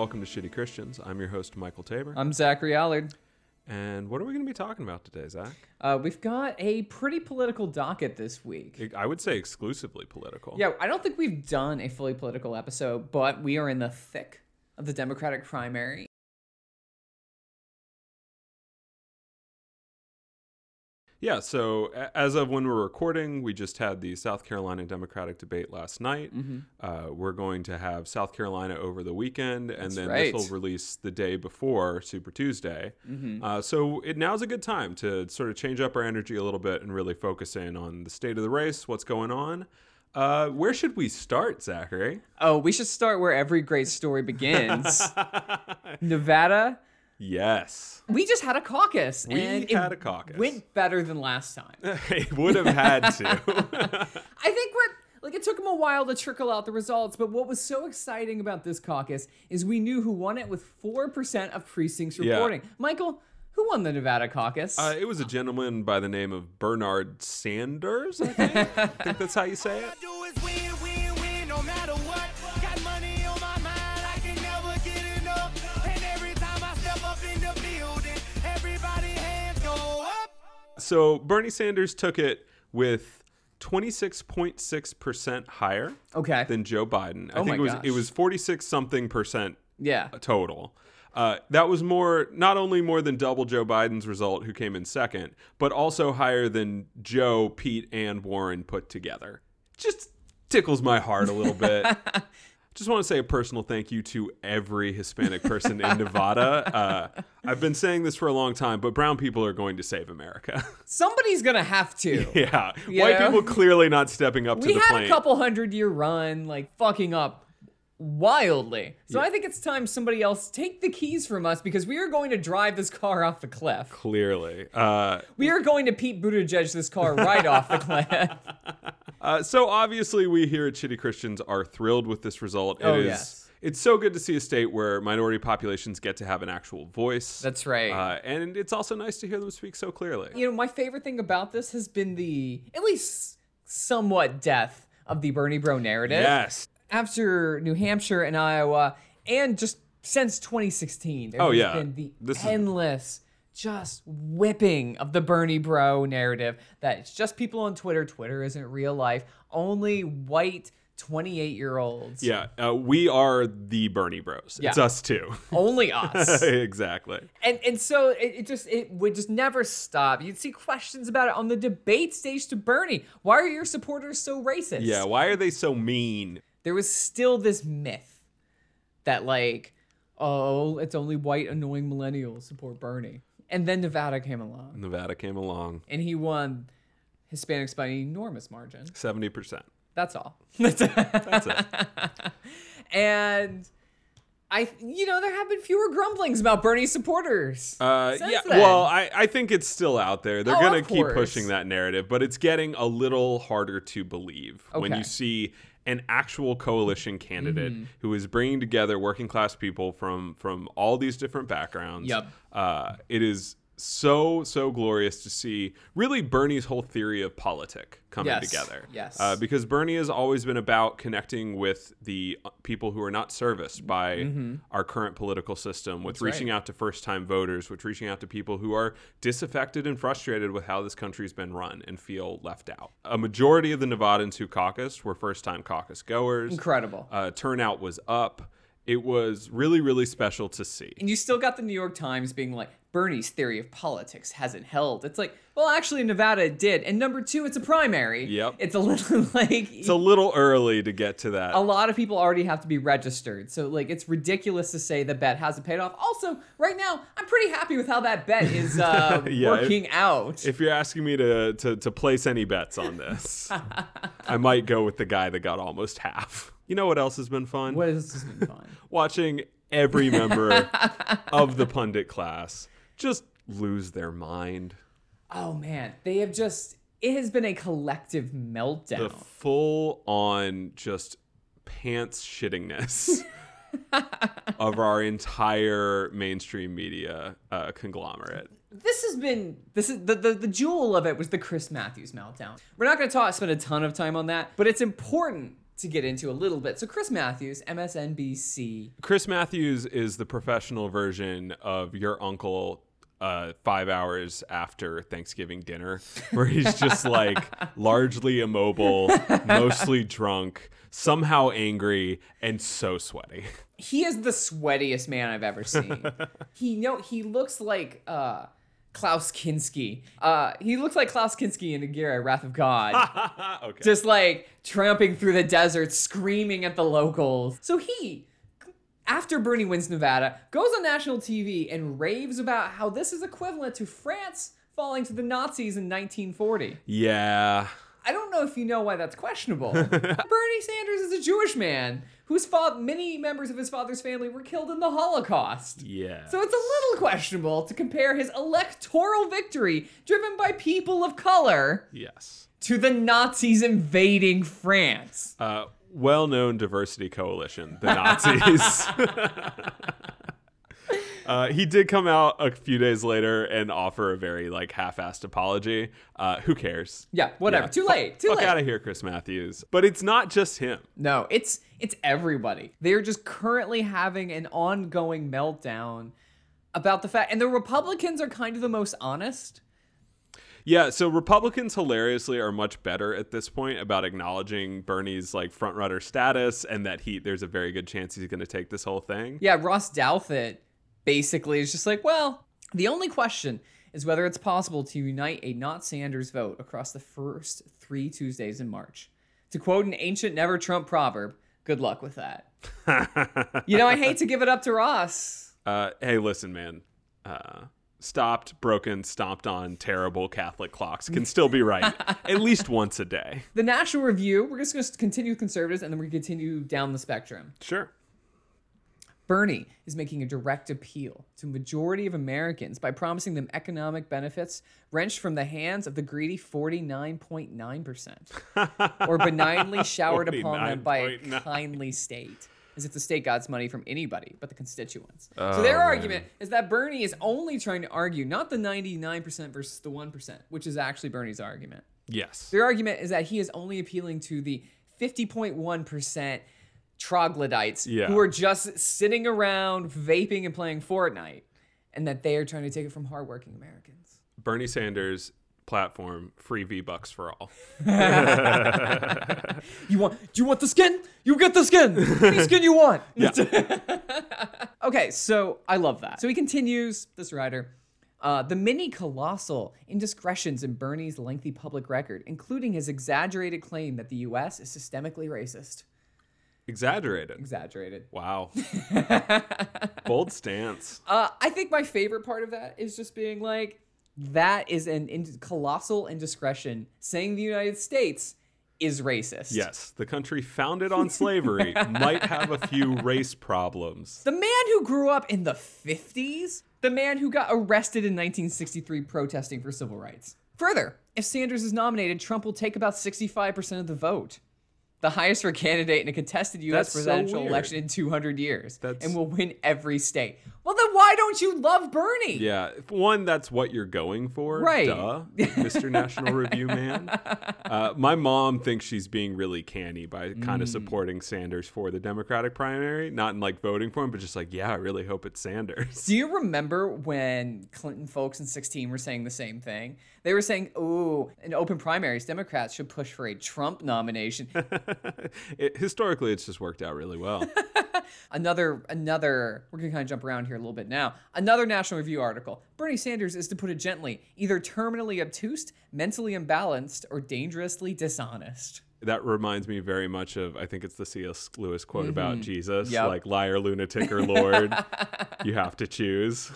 Welcome to Shitty Christians. I'm your host, Michael Tabor. I'm Zachary Allard. and what are we going to be talking about today, Zach? Uh, we've got a pretty political docket this week. I would say exclusively political. Yeah, I don't think we've done a fully political episode, but we are in the thick of the Democratic primary. Yeah, so as of when we're recording, we just had the South Carolina Democratic debate last night. Mm-hmm. Uh, we're going to have South Carolina over the weekend, and That's then right. this will release the day before Super Tuesday. Mm-hmm. Uh, so it now's a good time to sort of change up our energy a little bit and really focus in on the state of the race, what's going on. Uh, where should we start, Zachary? Oh, we should start where every great story begins. Nevada. Yes. We just had a caucus. We and had it a caucus. Went better than last time. it would have had to. I think what like it took them a while to trickle out the results, but what was so exciting about this caucus is we knew who won it with four percent of precincts Yeah. reporting. Michael, who won the Nevada caucus? Uh, it was a gentleman by the name of Bernard Sanders, I think. I think that's how you say it. So Bernie Sanders took it with 26.6% higher okay. than Joe Biden. I Oh think it was gosh. it was 46 something percent yeah. total. Uh, that was more, not only more than double Joe Biden's result, who came in second, but also higher than Joe, Pete, and Warren put together. Just tickles my heart a little bit. Just want to say a personal thank you to every Hispanic person in Nevada. Uh, I've been saying this for a long time, but brown people are going to save America. Somebody's gonna have to. yeah, white know? people clearly not stepping up to We the had plate. a couple hundred year run, like fucking up wildly. So I think it's time somebody else take the keys from us because we are going to drive this car off the cliff. Clearly. Uh, We are going to Pete Buttigieg this car right off the cliff. Uh, so obviously, we here at Shitty Christians are thrilled with this result. It Oh, is- yes. It's so good to see a state where minority populations get to have an actual voice. That's right. Uh, and it's also nice to hear them speak so clearly. you know, my favorite thing about this has been the at least somewhat death of the Bernie Bro narrative. Yes. After New Hampshire and Iowa, and just since 2016, there Oh, yeah. been the This is- endless, just whipping of the Bernie Bro narrative that it's just people on Twitter. Twitter isn't real life. Only white 28 year olds. Yeah. Uh, we are the Bernie Bros. It's us too. Only us. exactly. and and so it, it just it would just never stop. You'd see questions about it on the debate stage to Bernie. Why are your supporters so racist? Yeah. Why are they so mean? There was still this myth that like, oh, it's only white annoying millennials support Bernie. And then Nevada came along Nevada came along. and he won Hispanics by an enormous margin. 70%. That's all. That's it. and I you know, there have been fewer grumblings about Bernie supporters. Uh, since yeah, then. well, I, I think it's still out there. They're Oh, gonna keep pushing that narrative, but it's getting a little harder to believe when you see an actual coalition candidate Mm-hmm. who is bringing together working class people from from all these different backgrounds. Yep. Uh, it is so so glorious to see really Bernie's whole theory of politic coming Yes. together. Yes. Uh, because Bernie has always been about connecting with the uh, people who are not serviced by our current political system, with Mm-hmm. right. reaching out to first time voters, with reaching out to people who are disaffected and frustrated with how this country's been run and feel left out. A majority of the Nevadans who caucused were first time caucus goers. Incredible. Uh, turnout was up. It was really, really special to see. And you still got the New York Times being like, Bernie's theory of politics hasn't held. It's like, well, actually, Nevada it did. And number two, it's a primary. Yep. It's a little like It's a little early to get to that. a lot of people already have to be registered. So like it's ridiculous to say the bet hasn't paid off. Also, right now, I'm pretty happy with how that bet is uh, Yeah, if- working out. If you're asking me to, to, to place any bets on this, I might go with the guy that got almost half. You know what else has been fun? what has been fun? Watching every member of the pundit class just lose their mind. oh man, they have just it has been a collective meltdown. The full on just pants shittingness of our entire mainstream media uh, conglomerate. this has been this is the, the the jewel of it was the Chris Matthews meltdown. We're not going to talk spend a ton of time on that, but it's important to get into a little bit. So Chris Matthews, MSNBC. Chris Matthews is the professional version of your uncle uh, five hours after Thanksgiving dinner, where he's just like largely immobile, mostly drunk, somehow angry, and so sweaty. He is the sweatiest man I've ever seen. he no, he looks like uh Klaus Kinski. Uh, he looks like Klaus Kinski in Aguirre, Wrath of God. okay. just like tramping through the desert, screaming at the locals. So he, after Bernie wins Nevada, goes on national TV and raves about how this is equivalent to France falling to the Nazis in 1940. yeah. I don't know if you know why that's questionable. Bernie Sanders is a Jewish man whose fa- many members of his father's family were killed in the Holocaust. Yeah. So it's a little questionable to compare his electoral victory, driven by people of color, yes. to the Nazis invading France. Uh, well-known diversity coalition, the Nazis. Uh, he did come out a few days later and offer a very like half-assed apology. Uh, who cares? Yeah, whatever. Yeah. Too late. Too Fuck late. out of here, Chris Matthews. But it's not just him. No, it's it's everybody. They're just currently having an ongoing meltdown about the fact and the Republicans are kind of the most honest. Yeah, so Republicans hilariously are much better at this point about acknowledging Bernie's like front runner status and that he there's a very good chance he's going to take this whole thing. Yeah, Ross Douthat basically is just like, well, the only question is whether it's possible to unite a not Sanders vote across the first three Tuesdays in March. To quote an ancient never Trump proverb, good luck with that. you know, I hate to give it up to Ross. Uh, hey, listen, man. Uh, stopped, broken, stomped on, terrible Catholic clocks can still be right at least once a day. The National Review, we're just going to continue with conservatives and then to continue down the spectrum. Sure. Bernie is making a direct appeal to a majority of Americans by promising them economic benefits wrenched from the hands of the greedy 49.9%, or benignly showered upon them by a 49.9. kindly state, as if the state got its money from anybody but the constituents. so oh, their argument is that Bernie is only trying to argue not the 99% versus the 1%, which is actually Bernie's argument. Yes. Their argument is that he is only appealing to the 50.1% troglodytes Yeah. who are just sitting around vaping and playing Fortnite, and that they are trying to take it from hardworking Americans. Bernie Sanders platform free V bucks for all. You want? Do you want the skin? You get the skin. Any skin you want. Yeah. okay, so I love that. So he continues. This writer. Uh, the many colossal indiscretions in Bernie's lengthy public record, including his exaggerated claim that the U.S. is systemically racist. Exaggerated. Exaggerated. Wow. Bold stance. Uh, I think my favorite part of that is just being like, that is an in- colossal indiscretion saying the United States is racist. Yes, the country founded on slavery might have a few race problems. The man who grew up in the 50s, the man who got arrested in 1963 protesting for civil rights. Further, if Sanders is nominated, Trump will take about 65% of the vote. The highest for a candidate in a contested U.S. That's presidential weird. election in 200 years, That's- and will win every state. Well, then why don't you love Bernie? Yeah, one, that's what you're going for. Right. Duh, Mr. National Review man. Uh, my mom thinks she's being really canny by kind of Mm. supporting Sanders for the Democratic primary, not in like voting for him, but just like, yeah, I really hope it's Sanders. Do you remember when Clinton folks in 16 were saying the same thing? They were saying, "Ooh, in open primaries, Democrats should push for a Trump nomination." It, historically, it's just worked out really well. another, another. We're gonna kind of jump around here a little bit now. Another National Review article: Bernie Sanders is, to put it gently, either terminally obtuse, mentally imbalanced, or dangerously dishonest. that reminds me very much of I think it's the C.S. Lewis quote about Jesus, Mm-hmm. Yep. like liar, lunatic, or Lord. you have to choose.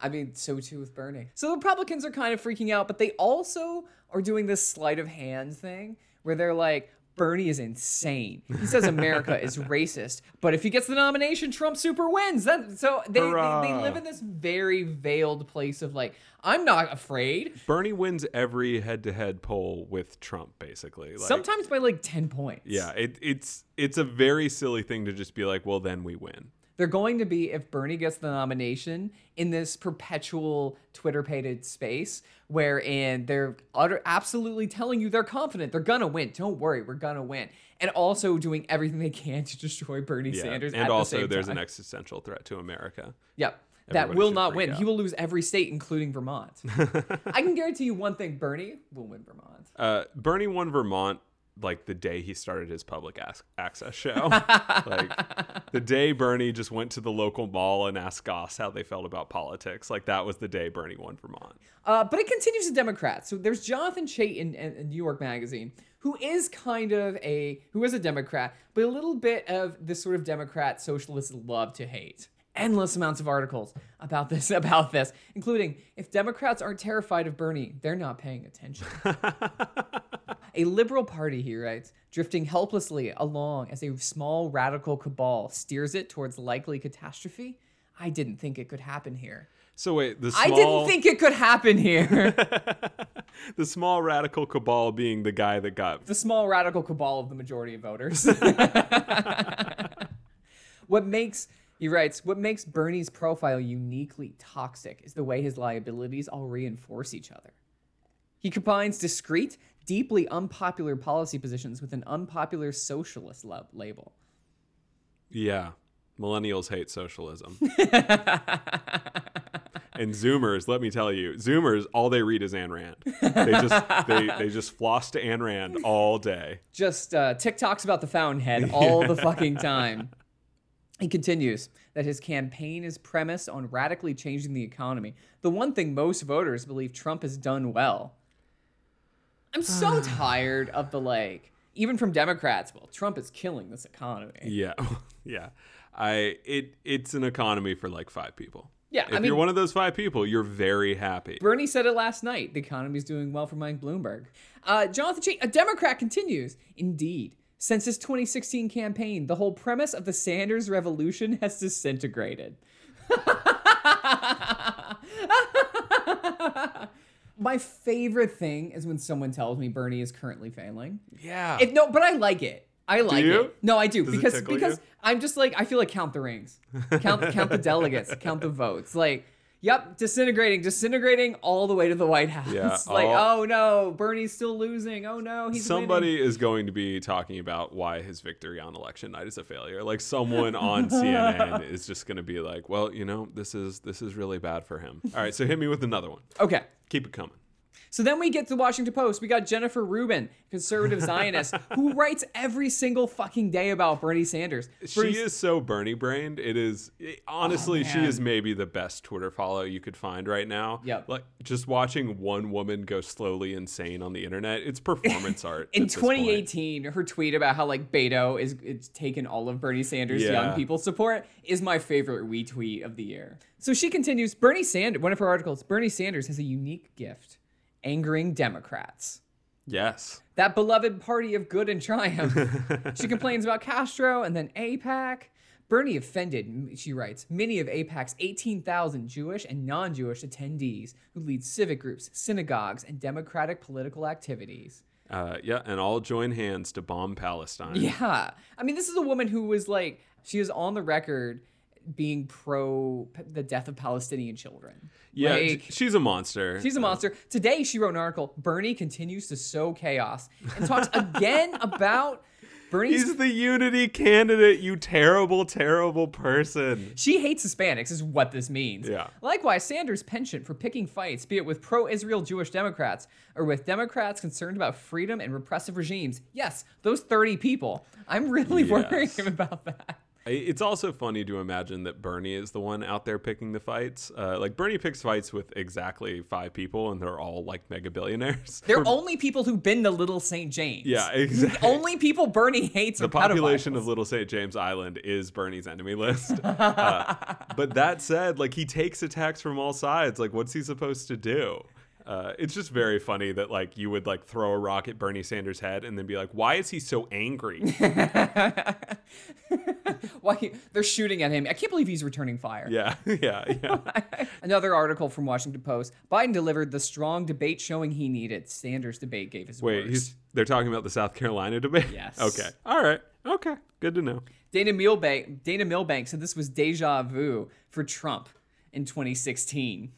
I mean, so too with Bernie. So the Republicans are kind of freaking out, but they also are doing this sleight of hand thing where they're like, Bernie is insane. He says America is racist, but if he gets the nomination, Trump super wins. That so they, they they live in this very veiled place of like, I'm not afraid. Bernie wins every head-to-head poll with Trump, basically. Like, Sometimes by like ten points. Yeah, it, it's it's a very silly thing to just be like, well, then we win. They're going to be if Bernie gets the nomination in this perpetual Twitter pated space wherein they're utter absolutely telling you they're confident they're gonna win. Don't worry, we're gonna win. And also doing everything they can to destroy Bernie Yeah. Sanders. and the also, same there's time. an existential threat to America. Yep. That will not win. out. He will lose every state, including Vermont. I can guarantee you one thing: Bernie will win Vermont. Uh, Bernie won Vermont like the day he started his public ac- access show. like the day Bernie just went to the local mall and asked Goss how they felt about politics. Like that was the day Bernie won Vermont. Uh, but it continues to Democrats. So there's Jonathan Chait in, in, in New York Magazine, who is kind of a who is a Democrat, but a little bit of this sort of Democrat socialists love to hate. Endless amounts of articles about this about this, including if Democrats aren't terrified of Bernie, they're not paying attention. A liberal party, he writes, drifting helplessly along as a small radical cabal steers it towards likely catastrophe. I didn't think it could happen here. So wait, the small, I didn't think it could happen here. the small radical cabal being the guy that got the small radical cabal of the majority of voters. what makes he writes, what makes Bernie's profile uniquely toxic is the way his liabilities all reinforce each other. He combines discreet, deeply unpopular policy positions with an unpopular socialist lab- label. yeah. Millennials hate socialism. and Zoomers, let me tell you, Zoomers all they read is Ayn Rand. They just they they just floss to Ayn Rand all day. Just uh, TikToks about the Fountainhead all the fucking time. He continues that his campaign is premised on radically changing the economy. The one thing most voters believe Trump has done well. I'm so tired of the like, even from Democrats. Well, Trump is killing this economy. Yeah. yeah. I it it's an economy for like five people. Yeah, If I mean, you're one of those five people, you're very happy. Bernie said it last night. The economy's doing well for Mike Bloomberg. Uh, Jonathan Chait, a Democrat, continues. Indeed, since his 2016 campaign, the whole premise of the Sanders revolution has disintegrated. My favorite thing is when someone tells me Bernie is currently failing. Yeah. If no, but I like it. I like you? it. No, I do Does because because you? I'm just like I feel like count the rings, count count the delegates, count the votes. Like, yep, disintegrating, disintegrating all the way to the White House. Yeah, like, all- oh no, Bernie's still losing. Oh no, he's winning. Somebody is going to be talking about why his victory on election night is a failure. Like someone on CNN is just going to be like, "Well, you know, this is this is really bad for him." All right, so hit me with another one. Okay. Keep it coming. So then we get to the Washington Post. We got Jennifer Rubin, conservative Zionist, who writes every single fucking day about Bernie Sanders. She is so Bernie brained. It is it- honestly, oh, she Oh, man. is maybe the best Twitter follow you could find right now. Yep. Like just watching one woman go slowly insane on the internet. It's performance art. in at this point. 2018, her tweet about how like Beto is it's taken all of Bernie Sanders' Yeah. young people support is my favorite retweet of the year. So she continues, Bernie Sanders, one of her articles, Bernie Sanders has a unique gift, angering Democrats. Yes. That beloved party of good and triumph. she complains about Castro and then AIPAC. Bernie offended, she writes, many of AIPAC's 18,000 Jewish and non Jewish attendees who lead civic groups, synagogues, and democratic political activities. Uh, yeah, and all join hands to bomb Palestine. Yeah. I mean, this is a woman who was like, she is on the record being pro the death of Palestinian children. Yeah, Like, she's a monster. She's a uh, monster. Today, she wrote an article. Bernie continues to sow chaos and talks again about Bernie's. He's the unity candidate, you terrible, terrible person. she hates Hispanics, is what this means. Yeah. Likewise, Sanders' penchant for picking fights, be it with pro Israel Jewish Democrats or with Democrats concerned about freedom and repressive regimes. Yes, those 30 people. I'm really worried Yes. about that. It's also funny to imagine that Bernie is the one out there picking the fights. Uh, like Bernie picks fights with exactly five people, and they're all like mega billionaires. They're only people who've been to Little St. James. yeah, exactly. Only people Bernie hates the population pedophiles. of Little St. James Island is Bernie's enemy list. Uh, but that said, like he takes attacks from all sides. Like, what's he supposed to do? Uh, it's just very funny that like you would like throw a rock at Bernie Sanders' head and then be like, "Why is he so angry?" Why they're shooting at him? I can't believe he's returning fire. yeah, yeah, yeah. Another article from Washington Post: Biden delivered the strong debate showing he needed. Sanders' debate gave his Wait, worst. he's they're talking about the South Carolina debate. Yes. Okay. All right. Okay. Good to know. Dana Milbank, Dana Milbank said this was deja vu for Trump in 2016.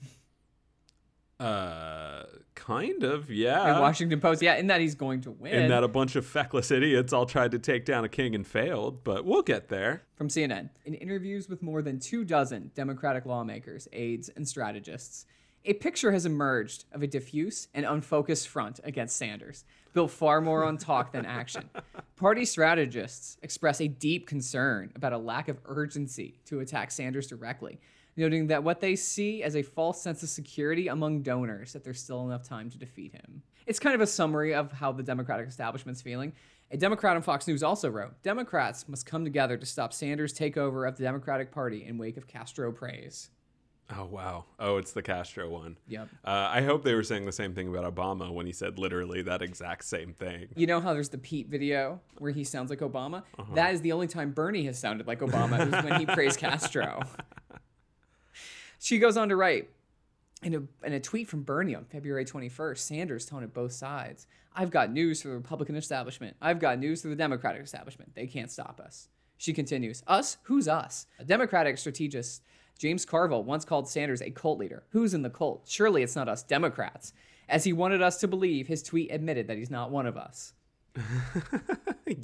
Uh, kind of. In Yeah. Washington Post, yeah, in that he's going to win. And that a bunch of feckless idiots all tried to take down a king and failed, but we'll get there. From CNN. In interviews with more than two dozen Democratic lawmakers, aides, and strategists, a picture has emerged of a diffuse and unfocused front against Sanders, built far more on talk than action. Party strategists express a deep concern about a lack of urgency to attack Sanders directly, noting that what they see as a false sense of security among donors that there's still enough time to defeat him. It's kind of a summary of how the Democratic establishment's feeling. A Democrat on Fox News also wrote Democrats must come together to stop Sanders' takeover of the Democratic Party in wake of Castro praise. Oh wow. Oh, it's the Castro one. Yep. Uh, I hope they were saying the same thing about Obama when he said literally that exact same thing. You know how there's the Pete video where he sounds like Obama? Uh-huh. That is the only time Bernie has sounded like Obama, is when he praised Castro. She goes on to write in a, in a tweet from Bernie on February 21st, Sanders taunted both sides. I've got news for the Republican establishment. I've got news for the Democratic establishment. They can't stop us. She continues, Us? Who's us? A Democratic strategist, James Carville, once called Sanders a cult leader. Who's in the cult? Surely it's not us Democrats. As he wanted us to believe, his tweet admitted that he's not one of us.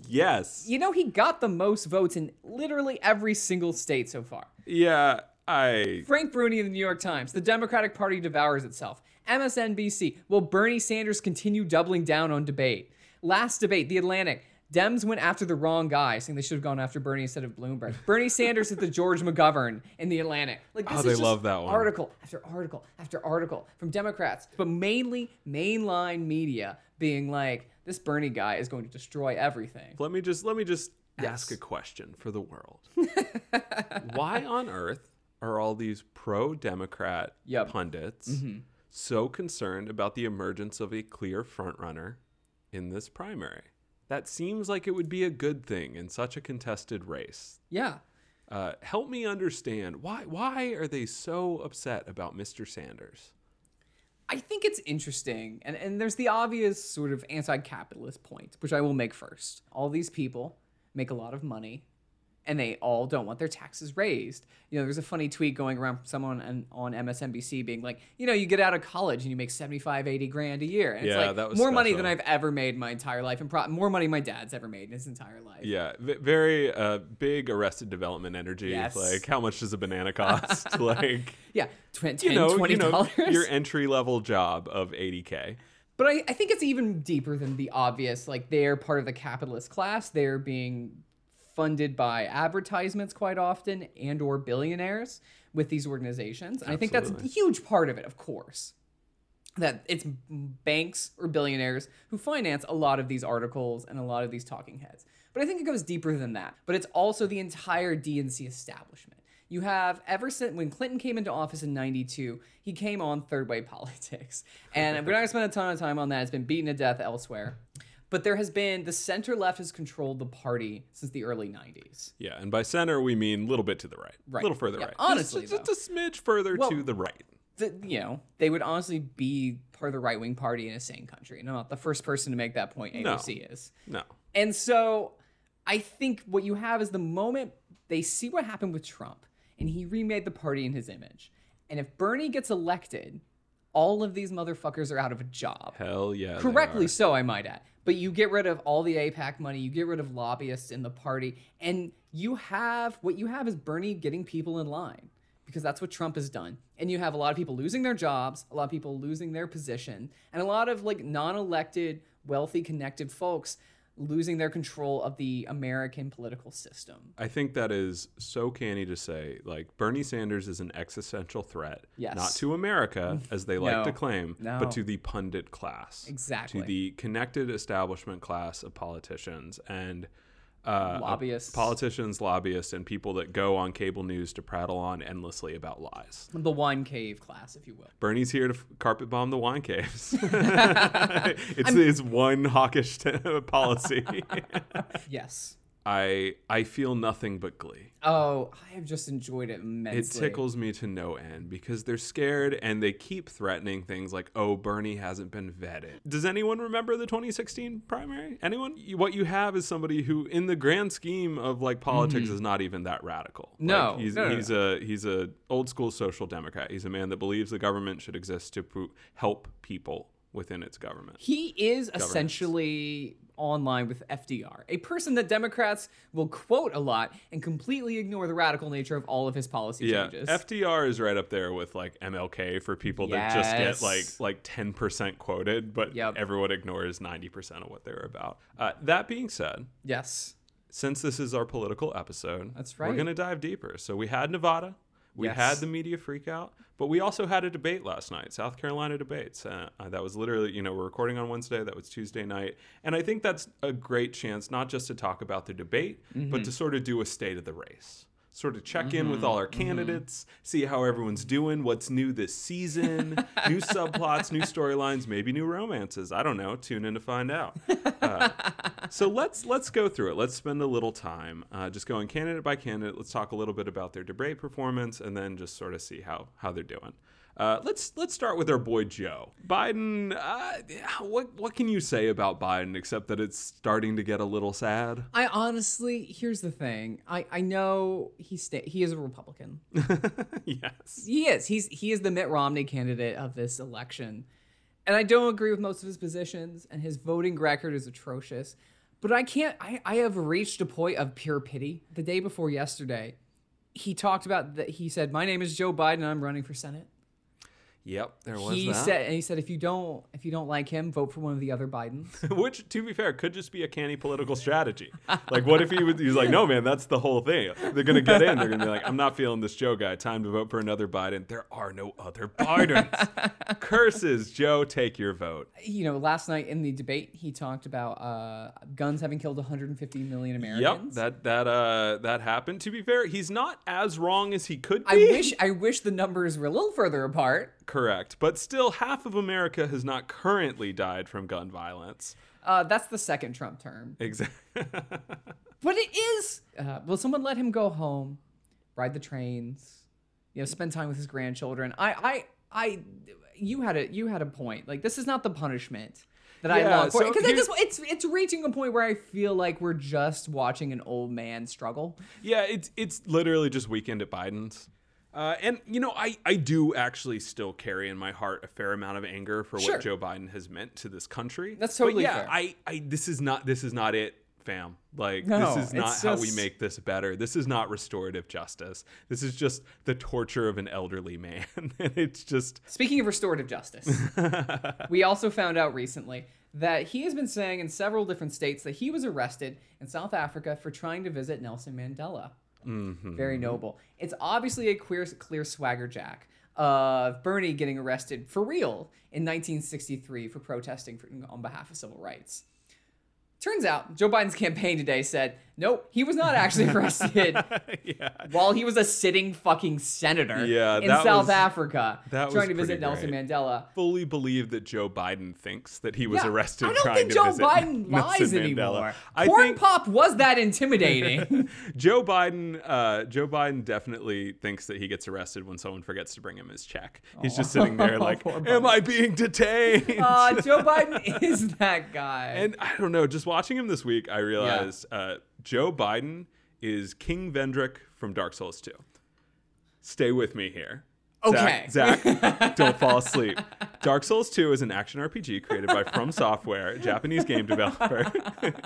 yes. You know, he got the most votes in literally every single state so far. Yeah. I. Frank Bruni in the New York Times. The Democratic Party devours itself. MSNBC. Will Bernie Sanders continue doubling down on debate? Last debate, The Atlantic. Dems went after the wrong guy, saying they should have gone after Bernie instead of Bloomberg. Bernie Sanders at the George McGovern in The Atlantic. Like this Oh, is just love that one. Article after article after article from Democrats, but mainly mainline media being like, this Bernie guy is going to destroy everything. Let me just let me just Yes. ask a question for the world. Why on earth are all these pro-democrat Yep. Mm-hmm. pundits so concerned about the emergence of a clear frontrunner in this primary? That seems like it would be a good thing in such a contested race. Yeah. Uh, help me understand why why are they so upset about Mr. Sanders? I think it's interesting, and, and there's the obvious sort of anti capitalist point, which I will make first. All these people make a lot of money, and they all don't want their taxes raised. You know, there's a funny tweet going around from someone on, on MSNBC being like, you know, you get out of college and you make 75, 80 grand a year. And Yeah, it's like that was more money than I've ever made in my entire life, and pro- more money my dad's ever made in his entire life. Yeah, v- very uh, big Arrested Development energy. Yes. Like, how much does a banana cost? like, Yeah, tw- 10 you know, $20. you know, your entry level job of 80k. But I, I think it's even deeper than the obvious. Like they're part of the capitalist class. They're being funded by advertisements quite often and or billionaires with these organizations. And I think that's a huge part of it, of course. That it's banks or billionaires who finance a lot of these articles and a lot of these talking heads. But I think it goes deeper than that. But it's also the entire DNC establishment. You have ever since when Clinton came into office in 92, he came on third way politics. And we're not going to spend a ton of time on that. It's been beaten to death elsewhere. But there has been the center left has controlled the party since the early 90s. Yeah, and by center we mean a little bit to the right, Right. a little further Yeah, right. honestly, just, just a smidge further Well- to the right. The, you know, they would honestly be part of the right wing party in a sane country. And I'm not the first person to make that point. AOC is. No, And so I think what you have is the moment they see what happened with Trump and he remade the party in his image. And if Bernie gets elected, all of these motherfuckers are out of a job. hell yeah, Correctly so, I might add. But you get rid of all the AIPAC money, you get rid of lobbyists in the party, and you have what you have is Bernie getting people in line because that's what Trump has done. And you have a lot of people losing their jobs, a lot of people losing their position, and a lot of like non-elected, wealthy, connected folks losing their control of the American political system. I think that is so canny to say. Like Bernie Sanders is an existential threat, Yes. not to America as they like No. to claim, No. but to the pundit class, Exactly. to the connected establishment class of politicians. And uh, Lobbyists. politicians, lobbyists, and people that go on cable news to prattle on endlessly about lies. The wine cave class, if you will. Bernie's here to f- carpet bomb the wine caves. it's his one hawkish t- policy. Yes. I I feel nothing but glee. Oh, I have just enjoyed it immensely. It tickles me to no end because they're scared and they keep threatening things like, "Oh, Bernie hasn't been vetted." Does anyone remember the 2016 primary? Anyone? What you have is somebody who, in the grand scheme of like politics, is not even that radical. Like, Mm-hmm. No, he's no, no, he's a he's a old school social democrat. He's a man that believes the government should exist to help people within its government. He is essentially online with FDR, a person that Democrats will quote a lot and completely ignore the radical nature of all of his policy Yeah, changes. FDR is right up there with like MLK for people that just get like like ten percent quoted, but Yep. everyone ignores ninety percent of what they're about. Uh, that being said, yes. since this is our political episode, That's right. We're gonna dive deeper. So we had Nevada, we Yes. had the media freakout, but we also had a debate last night, South Carolina debates. Uh, uh, that was literally, you know, we're recording on Wednesday. That was Tuesday night, and I think that's a great chance not just to talk about the debate, Mm-hmm. but to sort of do a state of the race. Sort of check in with all Mm-hmm. our candidates, see how everyone's doing, what's new this season, new subplots, new storylines, maybe new romances. I don't know. Tune in to find out. So let's let's go through it. Let's spend a little time uh, just going candidate by candidate. Let's talk a little bit about their debate performance, and then just sort of see how how they're doing. Uh, let's let's start with our boy Joe Biden. Uh, what what can you say about Biden except that it's starting to get a little sad? I honestly, here's the thing. I, I know he sta- he is a Republican. yes. He is. He's he is the Mitt Romney candidate of this election. And I don't agree with most of his positions, and his voting record is atrocious. But I can't I, I have reached a point of pure pity. The day before yesterday, he talked about that he said, My name is Joe Biden I'm running for Senate. Yep. There was He that. said and he said if you don't if you don't like him, vote for one of the other Bidens. Which, to be fair, could just be a canny political strategy. Like, what if he was, he was like, no, man, that's the whole thing. They're going to get in. They're going to be like, I'm not feeling this Joe guy. Time to vote for another Biden. There are no other Bidens. Curses. Joe, take your vote. you know, last night in the debate, he talked about uh, guns having killed 150 million Americans. Yep, that that uh that happened. To be fair, he's not as wrong as he could be. I wish I wish the numbers were a little further apart. Correct, but still, half of America has not currently died from gun violence. Uh, that's the second Trump term. Exactly. But it is. Uh, will someone let him go home, ride the trains, you know, spend time with his grandchildren? I, I, I. You had a you had a point. Like this is not the punishment that I Yeah, long for so because here's- it's it's reaching a point where I feel like we're just watching an old man struggle. Yeah, it's it's literally just weekend at Biden's. Uh, and you know, I I do actually still carry in my heart a fair amount of anger for Sure. what Joe Biden has meant to this country. That's totally But yeah. fair. I I this is not this is not it, fam. Like No, this is not it's how we just- make this better. This is not restorative justice. This is just the torture of an elderly man. and it's just Speaking of restorative justice, we also found out recently that he has been saying in several different states that he was arrested in South Africa for trying to visit Nelson Mandela. Mm-hmm. Very noble. It's obviously a queer, clear swagger jack of Bernie getting arrested for real in 1963 for protesting for, on behalf of civil rights. Turns out, Joe Biden's campaign today said, nope, he was not actually arrested yeah. while he was a sitting fucking senator Yeah, in South was- Africa trying to visit Nelson great. Mandela. Fully believe that Joe Biden thinks that he was Yeah, arrested I don't trying think to Joe visit Biden lies Nelson anymore. Mandela. Corn think Pop was that intimidating. Joe Biden, uh, Joe Biden definitely thinks that he gets arrested when someone forgets to bring him his check. He's just sitting there like, "Am I being detained?" uh, Joe Biden is that guy. and I don't know. Just watching him this week, I realized uh, Joe Biden is King Vendrick from Dark Souls 2. Stay with me here. Okay. Zach, Zach, don't fall asleep. Dark Souls 2 is an action RPG created by From Software, a Japanese game developer.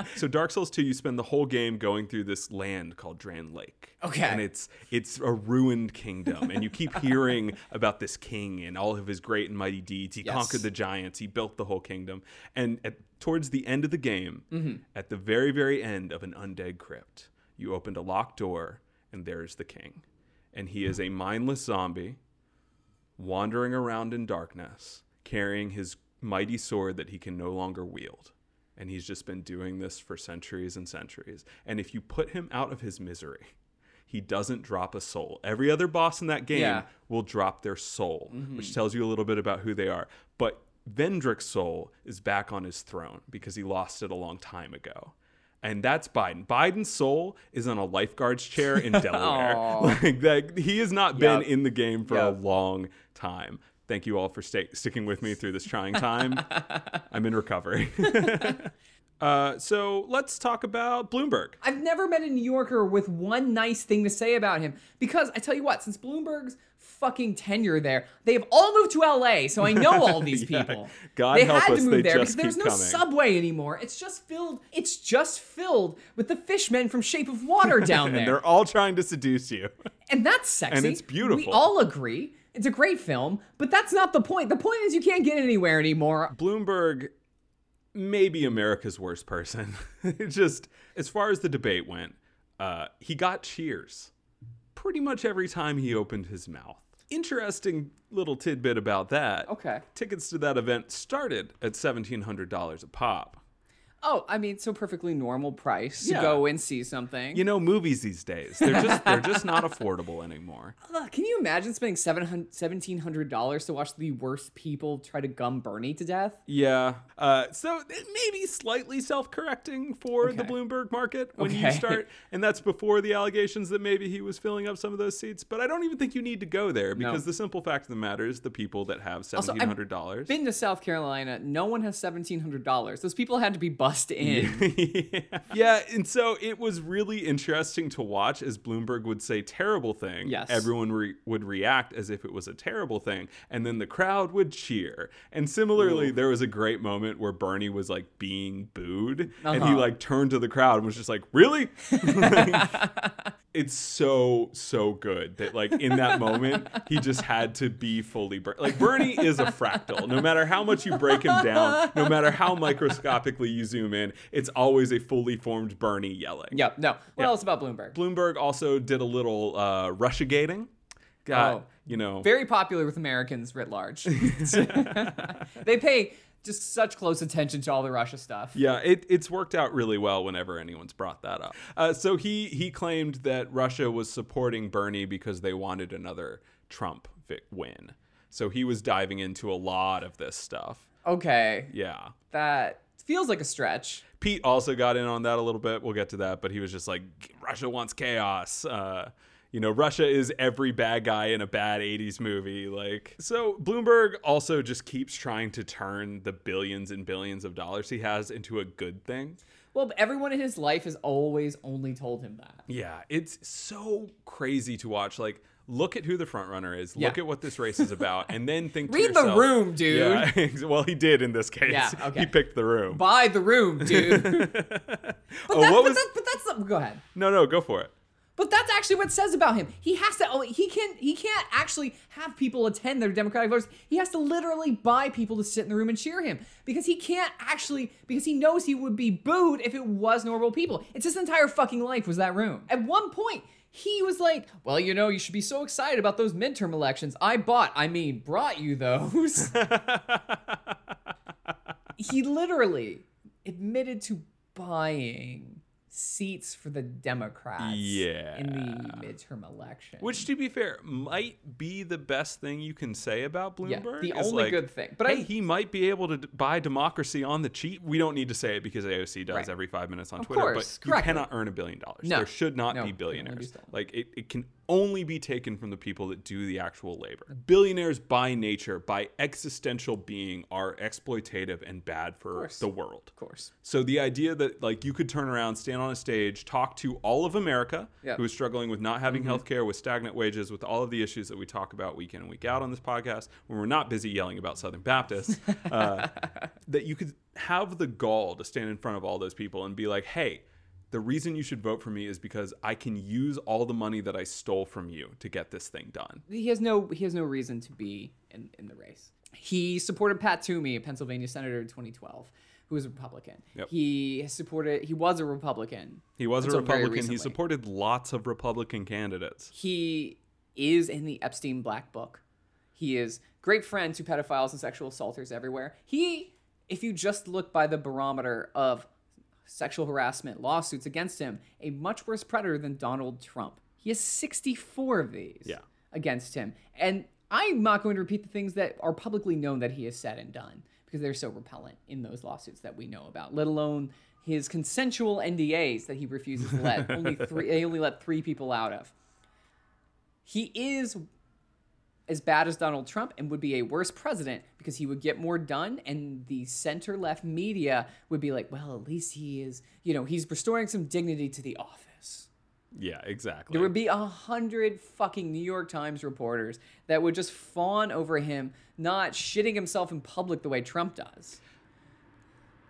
so Dark Souls 2, you spend the whole game going through this land called Drangleic. Okay. And it's it's a ruined kingdom. And you keep hearing about this king and all of his great and mighty deeds. He Yes. conquered the giants, he built the whole kingdom. And at, towards the end of the game, Mm-hmm. at the very, very end of an undead crypt, you opened a locked door, and there's the king. And he is a mindless zombie wandering around in darkness, carrying his mighty sword that he can no longer wield. and he's just been doing this for centuries and centuries. And if you put him out of his misery, he doesn't drop a soul. Every other boss in that game Yeah. will drop their soul, mm-hmm. which tells you a little bit about who they are. But Vendrick's soul is back on his throne because he lost it a long time ago. And that's Biden. Biden's soul is on a lifeguard's chair in Delaware. Like that, he has not been Yep. in the game for Yep. a long time. Thank you all for stay, sticking with me through this trying time. I'm in recovery. uh, so let's talk about Bloomberg. I've never met a New Yorker with one nice thing to say about him because I tell you what, since Bloomberg's fucking tenure there, they've all moved to LA, so I know all these Yeah. people. God they help had us, to move there because there's no coming. subway anymore. It's just filled. It's just filled with the fishmen from Shape of Water down there, And they're all trying to seduce you. and that's sexy. And it's beautiful. We all agree. It's a great film, but that's not the point. The point is you can't get anywhere anymore. Bloomberg may be America's worst person. Just as far as the debate went, uh, he got cheers pretty much every time he opened his mouth. Interesting little tidbit about that. Okay. Tickets to that event started at $1,700 a pop. Oh, I mean, so perfectly normal price Yeah. to go and see something. You know, movies these days, they're just they're just not affordable anymore. Ugh, can you imagine spending $700 $1,700 to watch the worst people try to gum Bernie to death? Yeah. Uh, so it may be slightly self-correcting for the Bloomberg market when you start, and that's before the allegations that maybe he was filling up some of those seats. But I don't even think you need to go there because the simple fact of the matter is the people that have seventeen I've dollars. Been to South Carolina. No one has $1,700. Those people had to be bussed in. yeah. yeah, and so it was really interesting to watch as Bloomberg would say terrible thing. Yes. Everyone re- would react as if it was a terrible thing, and then the crowd would cheer. And similarly, there was a great moment where Bernie was like being booed, and he Uh-huh. like turned to the crowd and was just like, "Really?" it's so so good that like in that moment he just had to be fully Ber- like Bernie is a fractal. No matter how much you break him down, no matter how microscopically you zoom in, it's always a fully formed Bernie yelling. Yep. No. What else about Bloomberg? Bloomberg also did a little uh, Russia gating. Got Oh. you know Very popular with Americans writ large. they pay just such close attention to all the Russia stuff. Yeah, it, it's worked out really well whenever anyone's brought that up. Uh, so he he claimed that Russia was supporting Bernie because they wanted another Trump win. So he was diving into a lot of this stuff. Okay. Yeah. That feels like a stretch. Pete also got in on that a little bit. We'll get to that, but he was just like, Russia wants chaos. Uh, you know, Russia is every bad guy in a bad 80s movie. Like, so Bloomberg also just keeps trying to turn the billions and billions of dollars he has into a good thing. Well, everyone in his life has always only told him that. Yeah, it's so crazy to watch. Like, look at who the front runner is. Look at what this race is about, and then think. to Read the room, dude. Yeah, well, he did in this case. Yeah, okay. He picked the room. Buy the room, dude. but, oh, but, was? that's, but that's go ahead. No, no, go for it. But that's actually what it says about him. He has to. He can't. He can't actually have people attend their Democratic voters. He has to literally buy people to sit in the room and cheer him because he can't actually because he knows he would be booed if it was normal people. It's his entire fucking life was that room. At one point. He was like, "Well, you know, you should be so excited about those midterm elections. I bought, I mean, brought you those." he literally admitted to buying seats for the Democrats Yeah. in the midterm election. Which, to be fair, might be the best thing you can say about Yeah, Bloomberg. the only like, good thing. But hey, I- he might be able to buy democracy on the cheap. We don't need to say it because AOC does Right. every five minutes on Of Twitter. course, but you cannot earn a billion dollars. No. There should not No, be it can only be billionaires. Like it, it can only be taken from the people that do the actual labor. Billionaires, by nature, by existential being, are exploitative and bad for the world. of course. So the idea that like you could turn around, stand on a stage, talk to all of America. Mm-hmm. who is struggling with not having health care, with stagnant wages, with all of the issues that we talk about week in and week out on this podcast, when we're not busy yelling about Southern Baptists, uh, that you could have the gall to stand in front of all those people and be like, hey. The reason you should vote for me is because I can use all the money that I stole from you to get this thing done. He has no he has no reason to be in, in the race. He supported Pat Toomey, a Pennsylvania senator in 2012, who was a Republican. Yep. He supported he was a Republican. He was a Republican. He supported lots of Republican candidates. He is in the Epstein Black Book. He is great friend to pedophiles and sexual assaulters everywhere. He if you just look by the barometer of sexual harassment lawsuits against him, a much worse predator than Donald Trump. He has 64 of these Yeah. against him. And I'm not going to repeat the things that are publicly known that he has said and done because they're so repellent in those lawsuits that we know about, let alone his consensual NDAs that he refuses to let. only three they only let three people out of. He is as bad as Donald Trump and would be a worse president because he would get more done and the center left media would be like, well, at least he is, you know, he's restoring some dignity to the office. Yeah, exactly. There would be a hundred fucking New York Times reporters that would just fawn over him, not shitting himself in public the way Trump does.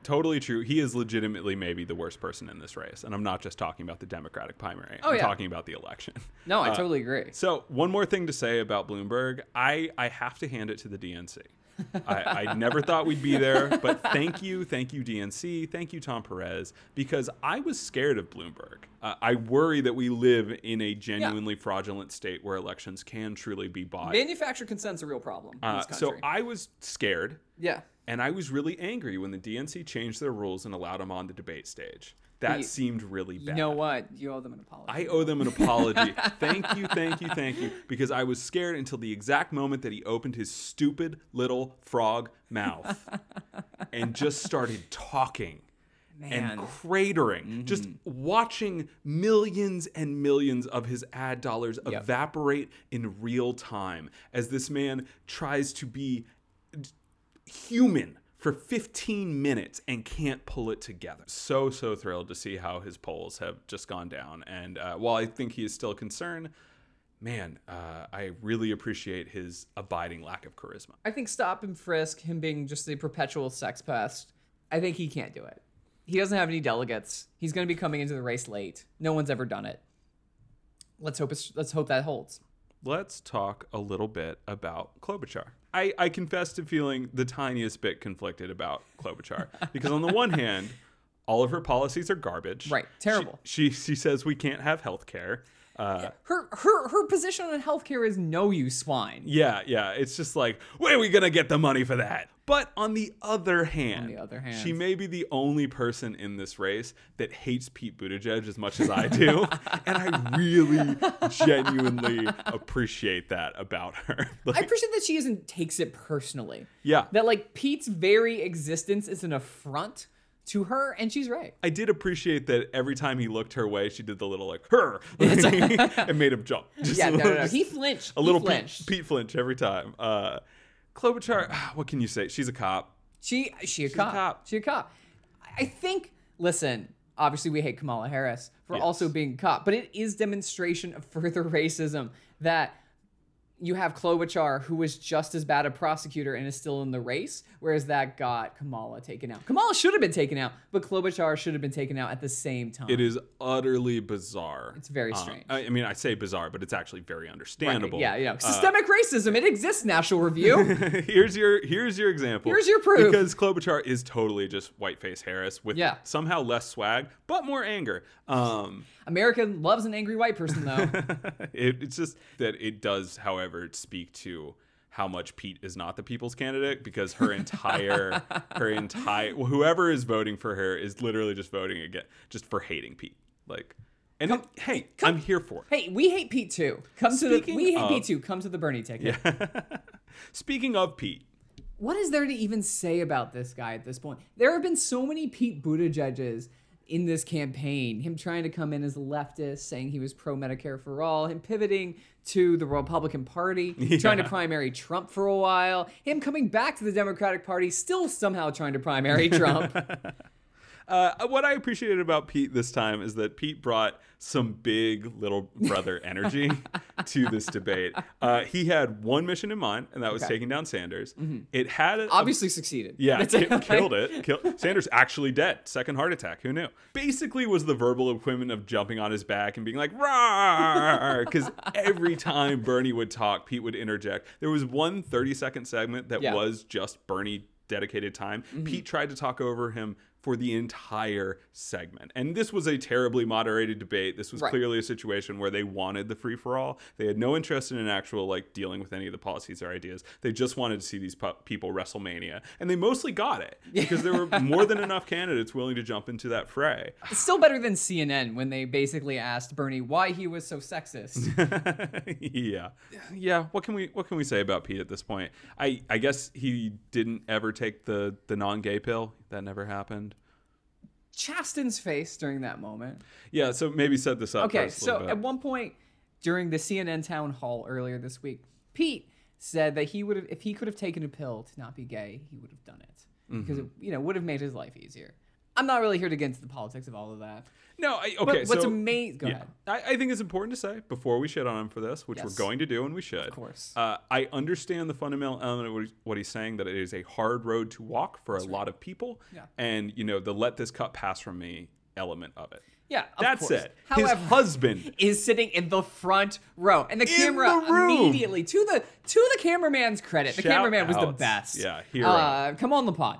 Totally true. He is legitimately maybe the worst person in this race, and I'm not just talking about the Democratic primary. Oh, I'm yeah. talking about the election. No, I Uh, totally agree. So one more thing to say about Bloomberg, I I have to hand it to the DNC. I, I never thought we'd be there, but thank you, thank you DNC, thank you Tom Perez, because I was scared of Bloomberg. Uh, I worry that we live in a genuinely fraudulent state where elections can truly be bought. Manufactured consent's a real problem in Uh, so. I was scared, yeah. and I was really angry when the DNC changed their rules and allowed him on the debate stage. That You- seemed really bad. You know what? You owe them an apology. I owe them an apology. thank you, thank you, thank you. Because I was scared until the exact moment that he opened his stupid little frog mouth and just started talking Man. and cratering, just mm-hmm. watching millions and millions of his ad dollars Yep. evaporate in real time as this man tries to be human for 15 minutes and can't pull it together. So, so thrilled to see how his polls have just gone down. And uh, while I think he is still a concern, man, uh, I really appreciate his abiding lack of charisma. I think stop and frisk, him being just a perpetual sex pest, I think he can't do it. He doesn't have any delegates. He's going to be coming into the race late. No one's ever done it. Let's hope it's, let's hope that holds. Let's talk a little bit about Klobuchar. I, I confess to feeling the tiniest bit conflicted about Klobuchar because on the one hand, all of her policies are garbage. Right, terrible. She she, says we can't have health care. Uh, Her her her position on healthcare is no you swine. Yeah, yeah. It's just like, where are we gonna get the money for that? But on the other hand, on the other hand. she may be the only person in this race that hates Pete Buttigieg as much as I do, and I really, genuinely appreciate that about her. I appreciate that she isn't takes it personally. yeah, That like Pete's very existence is an affront to her, and she's right. I did appreciate that every time he looked her way, she did the little like her, and made him jump. Just Yeah, no, no, little- no. He flinched. a little he Pete, flinched. Pete flinch every time. Uh, Klobuchar, what can you say? She's a cop. She she a a cop. cop. She a cop. I think. Listen, obviously we hate Kamala Harris for Yes. also being a cop, but it is demonstration of further racism that you have Klobuchar, who was just as bad a prosecutor and is still in the race, whereas that got Kamala taken out. Kamala should have been taken out, but Klobuchar should have been taken out at the same time. It is utterly bizarre. It's very Um, strange. I, I mean, I say bizarre, but it's actually very Right, understandable. Yeah, yeah. Uh, Systemic racism. It exists. National Review. here's your here's your example. Here's your proof. Because Klobuchar is totally just whiteface Harris with Yeah. somehow less swag, but more anger. Um, America loves an angry white person, though. it, it's just that it does, however, speak to how much Pete is not the people's candidate because her entire her entire whoever is voting for her is literally just voting again just for hating Pete. Like, and it- hey, I'm here for it. hey, we hate Pete too. Come to the. We hate of- Pete too. Come to the Bernie ticket. Speaking of Pete, What is there to even say about this guy at this point? There have been so many Pete Buttigieg's in this campaign. Him trying to come in as a leftist, saying he was pro Medicare for all. Him pivoting to the Republican Party, trying to primary Trump for a while. Him coming back to the Democratic Party, still somehow trying to primary Trump. Uh, what I appreciated about Pete this time is that Pete brought some big little brother energy to this debate. Uh, he had one mission in mind, and that was Okay. taking down Sanders. It had a, Obviously succeeded. yeah, That's ki- it. killed it. Kill- Sanders actually dead. Second heart attack. Who knew? Basically, was the verbal equivalent of jumping on his back and being like "rawr," because every time Bernie would talk, Pete would interject. There was one 30 second segment that Yeah. was just Bernie dedicated time. Pete tried to talk over him for the entire segment. And this was a terribly moderated debate. This was Right. clearly a situation where they wanted the free for all. They had no interest in an actual like dealing with any of the policies or ideas. They just wanted to see these pu- people WrestleMania, and they mostly got it because there were more than enough candidates willing to jump into that fray. It's still better than CNN when they basically asked Bernie why he was so sexist. yeah, yeah. What can we what can we say about Pete at this point? I I guess he didn't ever take the the non gay pill. That never happened. Chasten's face during that moment. Yeah, so maybe set this up. Okay, so at one point during the CNN town hall earlier this week, Pete said that he would have, if he could have taken a pill to not be gay, he would have done it because Mm-hmm. it, you know, would have made his life easier. I'm not really here to get into the politics of all of that. No, I, But okay. what's so, amazing? Go yeah, ahead. I, I think it's important to say before we shit on him for this, which Yes. we're going to do and we should. Of course. Uh, I understand the fundamental element of what, he's, what he's saying that it is a hard road to walk for a lot of people, Yeah. and you know the let this cut pass from me element of it. Yeah, of That's course. it. However, His husband. is sitting in the front row, and the camera the immediately to the to the cameraman's credit, the Shout cameraman was the best. Yeah, hero. Uh, come on, the pod.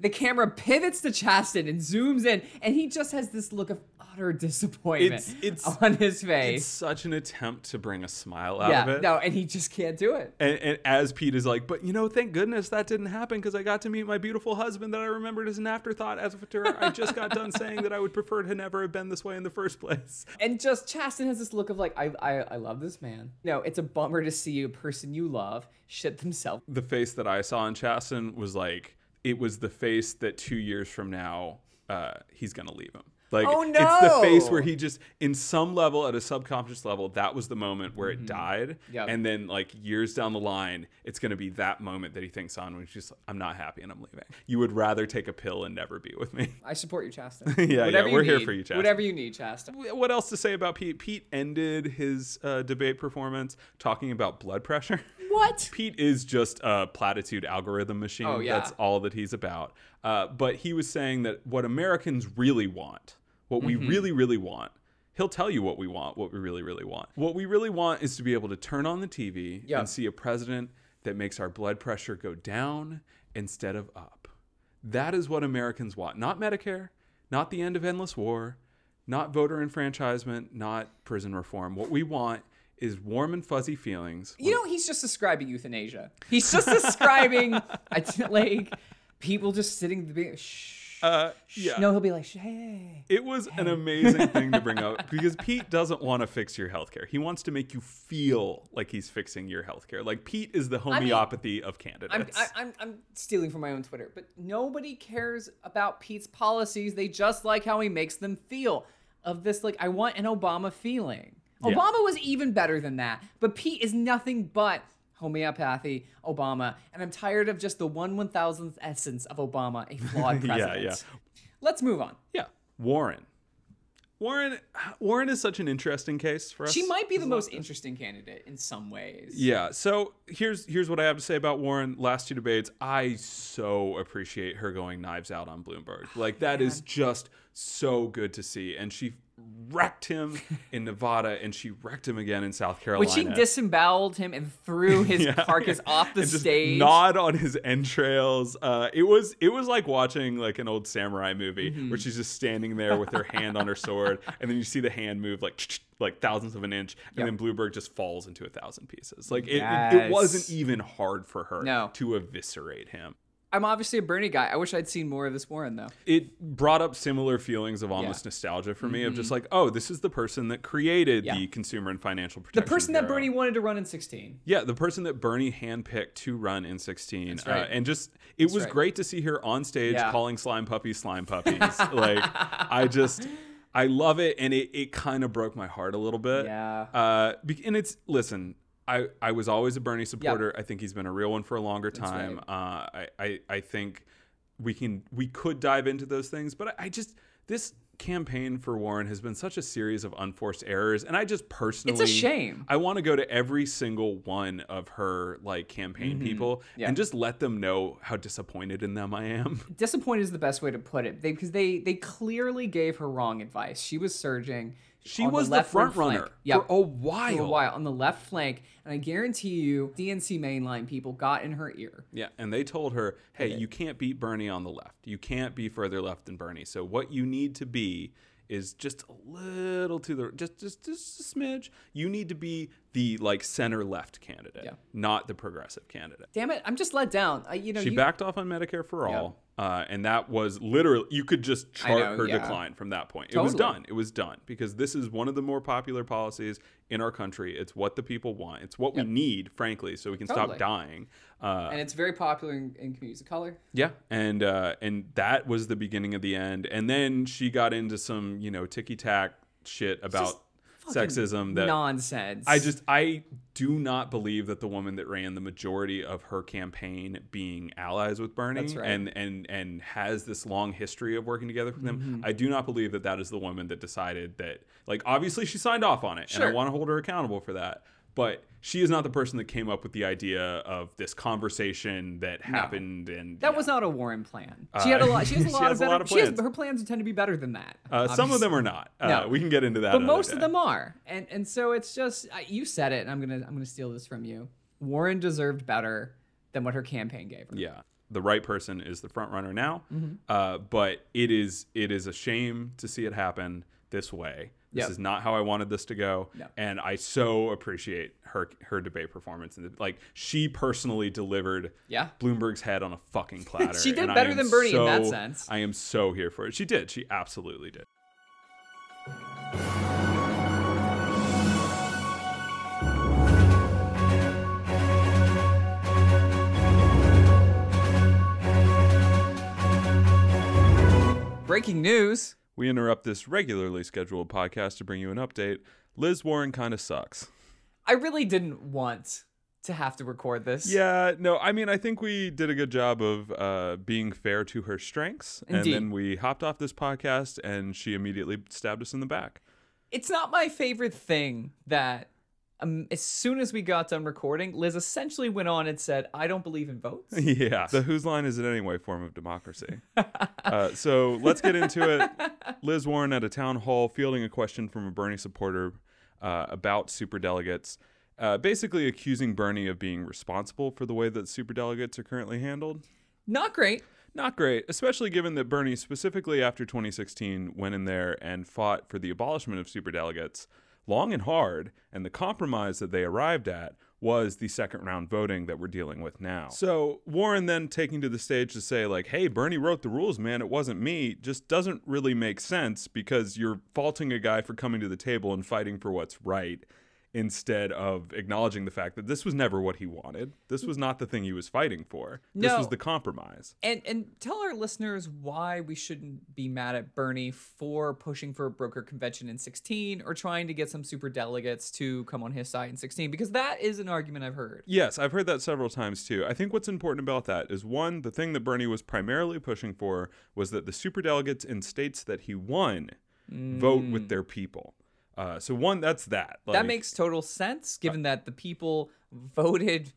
The camera pivots to Chasten and zooms in, and he just has this look of utter disappointment It's- it's- on his face. It's such an attempt to bring a smile out of Yeah, it. no, and he just can't do it. And, and as Pete is like, but you know, thank goodness that didn't happen because I got to meet my beautiful husband that I remembered as an afterthought as a future. I just got done saying that I would prefer to never have been this way in the first place. And just Chasten has this look of like, I, I, I love this man. No, it's a bummer to see a person you love shit themselves. The face that I saw in Chasten was like, it was the face that two years from now, uh, he's going to leave him. Like, Oh, it's the face where he just, in some level, at a subconscious level, that was the moment where it died. Mm-hmm. Yep. And then, like, years down the line, it's going to be that moment that he thinks on when he's just, I'm not happy and I'm leaving. You would rather take a pill and never be with me. I support you, Chasten. yeah, Whatever you we're here for you, Chasten. Whatever you need, Chasten. What else to say about Pete? Pete ended his uh, debate performance talking about blood pressure. What? Pete is just a platitude algorithm machine. Oh, yeah. That's all that he's about. Uh, but he was saying that what Americans really want, what we Mm-hmm. really, really want, he'll tell you what we want, what we really, really want. What we really want is to be able to turn on the TV Yeah. and see a president that makes our blood pressure go down instead of up. That is what Americans want. Not Medicare, not the end of endless war, not voter enfranchisement, not prison reform. What we want is warm and fuzzy feelings. You know, he's just describing euthanasia. He's just describing like people just sitting there. Shh. Uh, yeah. No, he'll be like, "Shh, hey. It was an amazing thing to bring up because Pete doesn't want to fix your healthcare. He wants to make you feel like he's fixing your healthcare. Like Pete is the mean, homeopathy of I'm, candidates. I, I'm, I'm stealing from my own Twitter, but nobody cares about Pete's policies. They just like how he makes them feel. Of this, like, I want an Obama feeling. Yeah. Obama was even better than that, but Pete is nothing but homeopathy, Obama, and I'm tired of just the one one thousandth essence of Obama, a flawed Yeah, president. yeah. Let's move on. yeah, Warren. Warren Warren is such an interesting case for us. She might be the most interesting candidate in some ways. Yeah. So here's here's what I have to say about Warren. Last two debates, I so appreciate her going knives out on Bloomberg. Ah, like that is just so good to see. And she wrecked him in Nevada, and she wrecked him again in South Carolina. When she disemboweled him and threw his Yeah. carcass off the And stage. Gnawed on his entrails. Uh, it was it was like watching like an old samurai movie Mm-hmm. where she's just standing there with her hand on her sword, and then you see the hand move like like thousandths of an inch, and then Bloomberg just falls into a thousand pieces. Like it, it, it wasn't even hard for her No. to eviscerate him. I'm obviously a Bernie guy. I wish I'd seen more of this Warren though. It brought up similar feelings of almost Yeah. nostalgia for me, of just like, oh, this is the person that created Yeah. the Consumer and Financial Protection. The person that Bernie wanted to run in 16. Yeah, the person that Bernie handpicked to run in 16. That's right. Uh, and just, it was right. great to see her on stage Yeah. calling slime puppies slime puppies. like, I just, I love it. And it, it kind of broke my heart a little bit. Yeah. Uh, and it's, listen, I, I was always a Bernie supporter. I think he's been a real one for a longer time. Uh, I, I, I think we can, we could dive into those things, but I, I just, this campaign for Warren has been such a series of unforced errors. And I just personally, it's a shame. I want to go to every single one of her like campaign people Mm-hmm. Yeah. and just let them know how disappointed in them I am. Disappointed is the best way to put it. They because they they clearly gave her wrong advice. She was surging. She was the, wing front runner. Yep. for a while. for a while on the left flank, and I guarantee you, DNC mainline people got in her ear. Yeah, and they told her, "Hey, you can't beat Bernie on the left. You can't be further left than Bernie. So what you need to be is just a little to the just just just a smidge. You need to be the like center left candidate, Yeah. not the progressive candidate." Damn it, I'm just let down. I, you know, She you, backed off on Medicare for Yeah. all, uh, and that was literally you could just chart know, her yeah. decline from that point. It was done. It was done because this is one of the more popular policies in our country. It's what the people want. It's what Yep. we need, frankly, so we can Totally. stop dying. Uh, and it's very popular in, in communities of color. yeah, and uh, and that was the beginning of the end. And then she got into some you know ticky tack shit about sexism that nonsense. I just I do not believe that the woman that ran the majority of her campaign being allies with Bernie right. and and and has this long history of working together with Mm-hmm. them. I do not believe that that is the woman that decided that like obviously she signed off on it and I want to hold her accountable for that. But she is not the person that came up with the idea of this conversation that happened and that yeah. was not a Warren plan. She had a lot. She has a lot of a better. lot of she has, plans. her plans tend to be better than that. uh, some of them are not. Uh, No. we can get into that. but most of them are and and so it's just you said it and i'm gonna i'm gonna steal this from you warren deserved better than what her campaign gave her Yeah, the right person is the front runner now. Mm-hmm. Uh, but it is it is a shame to see it happen this way. This Yep. is not how I wanted this to go, No. and I so appreciate her her debate performance. And like she personally delivered Yeah. Bloomberg's head on a fucking platter. She did better than Bernie in that sense. I am so here for it. She did. She absolutely did. breaking news We interrupt this regularly scheduled podcast to bring you an update. Liz Warren kind of sucks. i really didn't want to have to record this Yeah, no, I mean, I think we did a good job of uh, being fair to her strengths. Indeed. And then we hopped off this podcast and she immediately stabbed us in the back. it's not my favorite thing that um, as soon as we got done recording liz essentially went on and said i don't believe in votes yeah. The whose line is it anyway form of democracy. uh, so let's get into it. Liz Warren at a town hall fielding a question from a Bernie supporter uh, about superdelegates, uh, basically accusing Bernie of being responsible for the way that superdelegates are currently handled. not great Not great, especially given that Bernie, specifically after 2016, went in there and fought for the abolishment of superdelegates long and hard, and the compromise that they arrived at was the second round voting that we're dealing with now. So Warren then taking to the stage to say, like, hey, Bernie wrote the rules, man, it wasn't me, just doesn't really make sense because you're faulting a guy for coming to the table and fighting for what's right instead of acknowledging the fact that this was never what he wanted. This was not the thing he was fighting for. This was the compromise. And and tell our listeners why we shouldn't be mad at Bernie for pushing for a broker convention in 16 or trying to get some super delegates to come on his side in 16 because that is an argument I've heard. Yes, I've heard that several times too. I think what's important about that is one, the thing that Bernie was primarily pushing for was that the super delegates in states that he won vote with mm. their people. Uh, so one, that's that. that makes total sense given that the people voted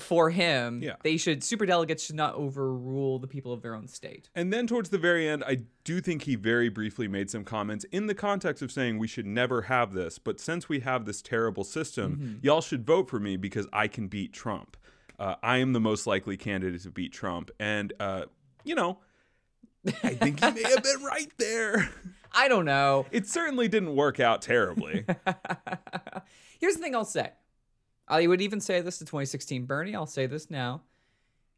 for him. Yeah. They should super delegates should not overrule the people of their own state. And then towards the very end, I do think he very briefly made some comments in the context of saying we should never have this, but since we have this terrible system, y'all should vote for me because I can beat Trump. Uh, I am the most likely candidate to beat Trump. And, uh, you know, I think he may have been right there. I don't know. It certainly didn't work out terribly. Here's the thing I'll say. I would even say this to 2016 Bernie. I'll say this now.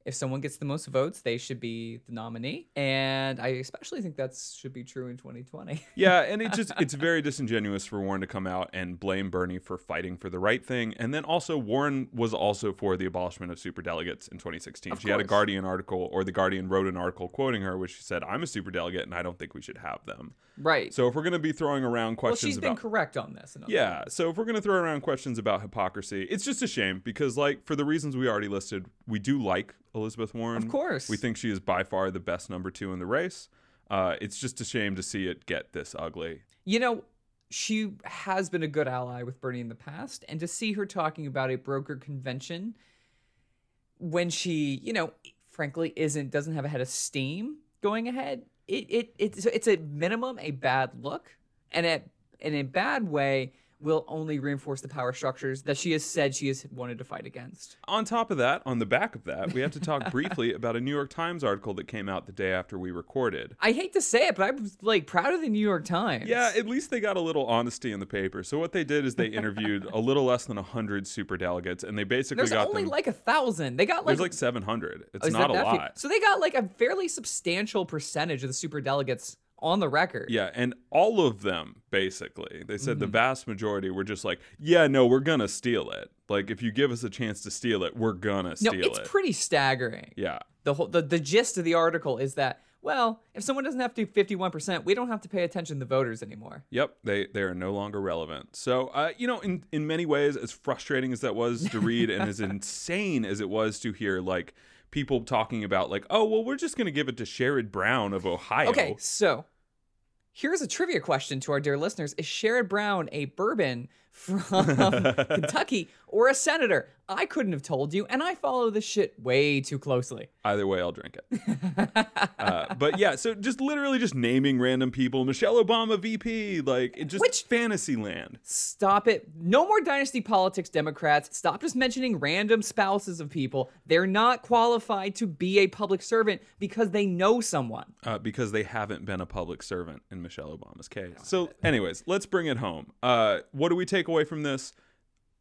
If someone gets the most votes, they should be the nominee. And I especially think that should be true in 2020. yeah, and it just it's very disingenuous for Warren to come out and blame Bernie for fighting for the right thing. And then also Warren was also for the abolishment of superdelegates in 2016. Of she had a. Guardian article or the Guardian wrote an article quoting her which she said, "I'm a superdelegate and I don't think we should have them." Right. So if we're going to be throwing around questions, well, she's been about correct on this. Yeah, so if we're going to throw around questions about hypocrisy, it's just a shame because like for the reasons we already listed, we do like Elizabeth Warren. Of course. We think she is by far the best number 2 in the race. Uh, it's just a shame to see it get this ugly. You know, she has been a good ally with Bernie in the past, and to see her talking about a broker convention when she, you know, frankly isn't doesn't have a head of steam going ahead, it it it's it's a minimum a bad look, and at in a bad way will only reinforce the power structures that she has said she has wanted to fight against. On top of that, on the back of that, we have to talk briefly about a New York Times article that came out the day after we recorded. I hate to say it, but I'm like proud of the New York Times. Yeah, at least they got a little honesty in the paper. So what they did is they interviewed a little less than 100 super delegates and they basically There's got only them like a thousand. They got like There's like 700. It's Oh, not a that few? lot. So they got like a fairly substantial percentage of the super delegates on the record. Yeah, and all of them basically, they said Mm-hmm. the vast majority were just like, "Yeah, no, we're gonna steal it. Like, if you give us a chance to steal it, we're gonna steal No, it's it." It's pretty staggering. yeah, The whole the, the gist of the article is that well, if someone doesn't have to do 51%, we don't have to pay attention to the voters anymore. Yep, they they are no longer relevant. So, uh, you know, in in many ways, as frustrating as that was to read, and as insane as it was to hear, like people talking about, like, oh, well, we're just gonna give it to Sherrod Brown of Ohio. Okay, so here's a trivia question to our dear listeners: Is Sherrod Brown a bourbon from Kentucky or a senator? I couldn't have told you, and I follow this shit way too closely. Either way, I'll drink it. uh, but yeah, so just literally just naming random people, Michelle Obama VP, like it just Which- fantasy land. Stop it. No more dynasty politics, Democrats. Stop just mentioning random spouses of people. They're not qualified to be a public servant because they know someone. uh, because they haven't been a public servant in Michelle Obama's case. So, anyways, let's bring it home. Uh, what do we take away from this?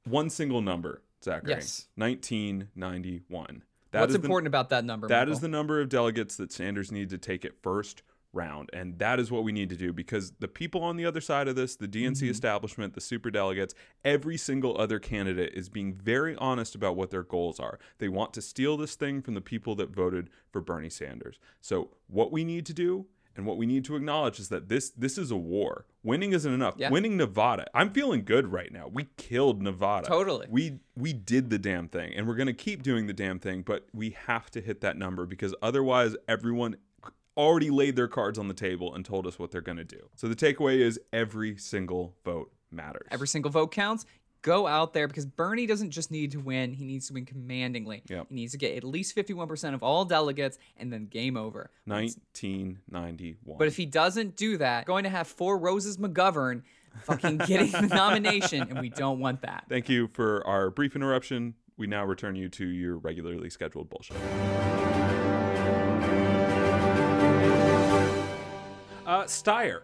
One single number, Zachary. Yes. 1991. That What's is the- important about that number? That is Michael? the number of delegates that Sanders needs to take it first round. And that is what we need to do because the people on the other side of this, the DNC Mm-hmm. establishment, the super delegates, every single other candidate is being very honest about what their goals are. They want to steal this thing from the people that voted for Bernie Sanders. So what we need to do and what we need to acknowledge is that this this is a war. Winning isn't enough. Yeah. Winning Nevada. I'm feeling good right now. We killed Nevada. Totally. We we did the damn thing and we're going to keep doing the damn thing, but we have to hit that number because otherwise everyone already laid their cards on the table and told us what they're going to do. So the takeaway is every single vote matters. Every single vote counts. Go out there because Bernie doesn't just need to win, he needs to win commandingly. Yep. He needs to get at least 51% of all delegates and then game over. 1991. But if he doesn't do that, going to have four Roses McGovern fucking getting the nomination, and we don't want that. Thank you for our brief interruption. We now return you to your regularly scheduled bullshit. Uh, Steyer.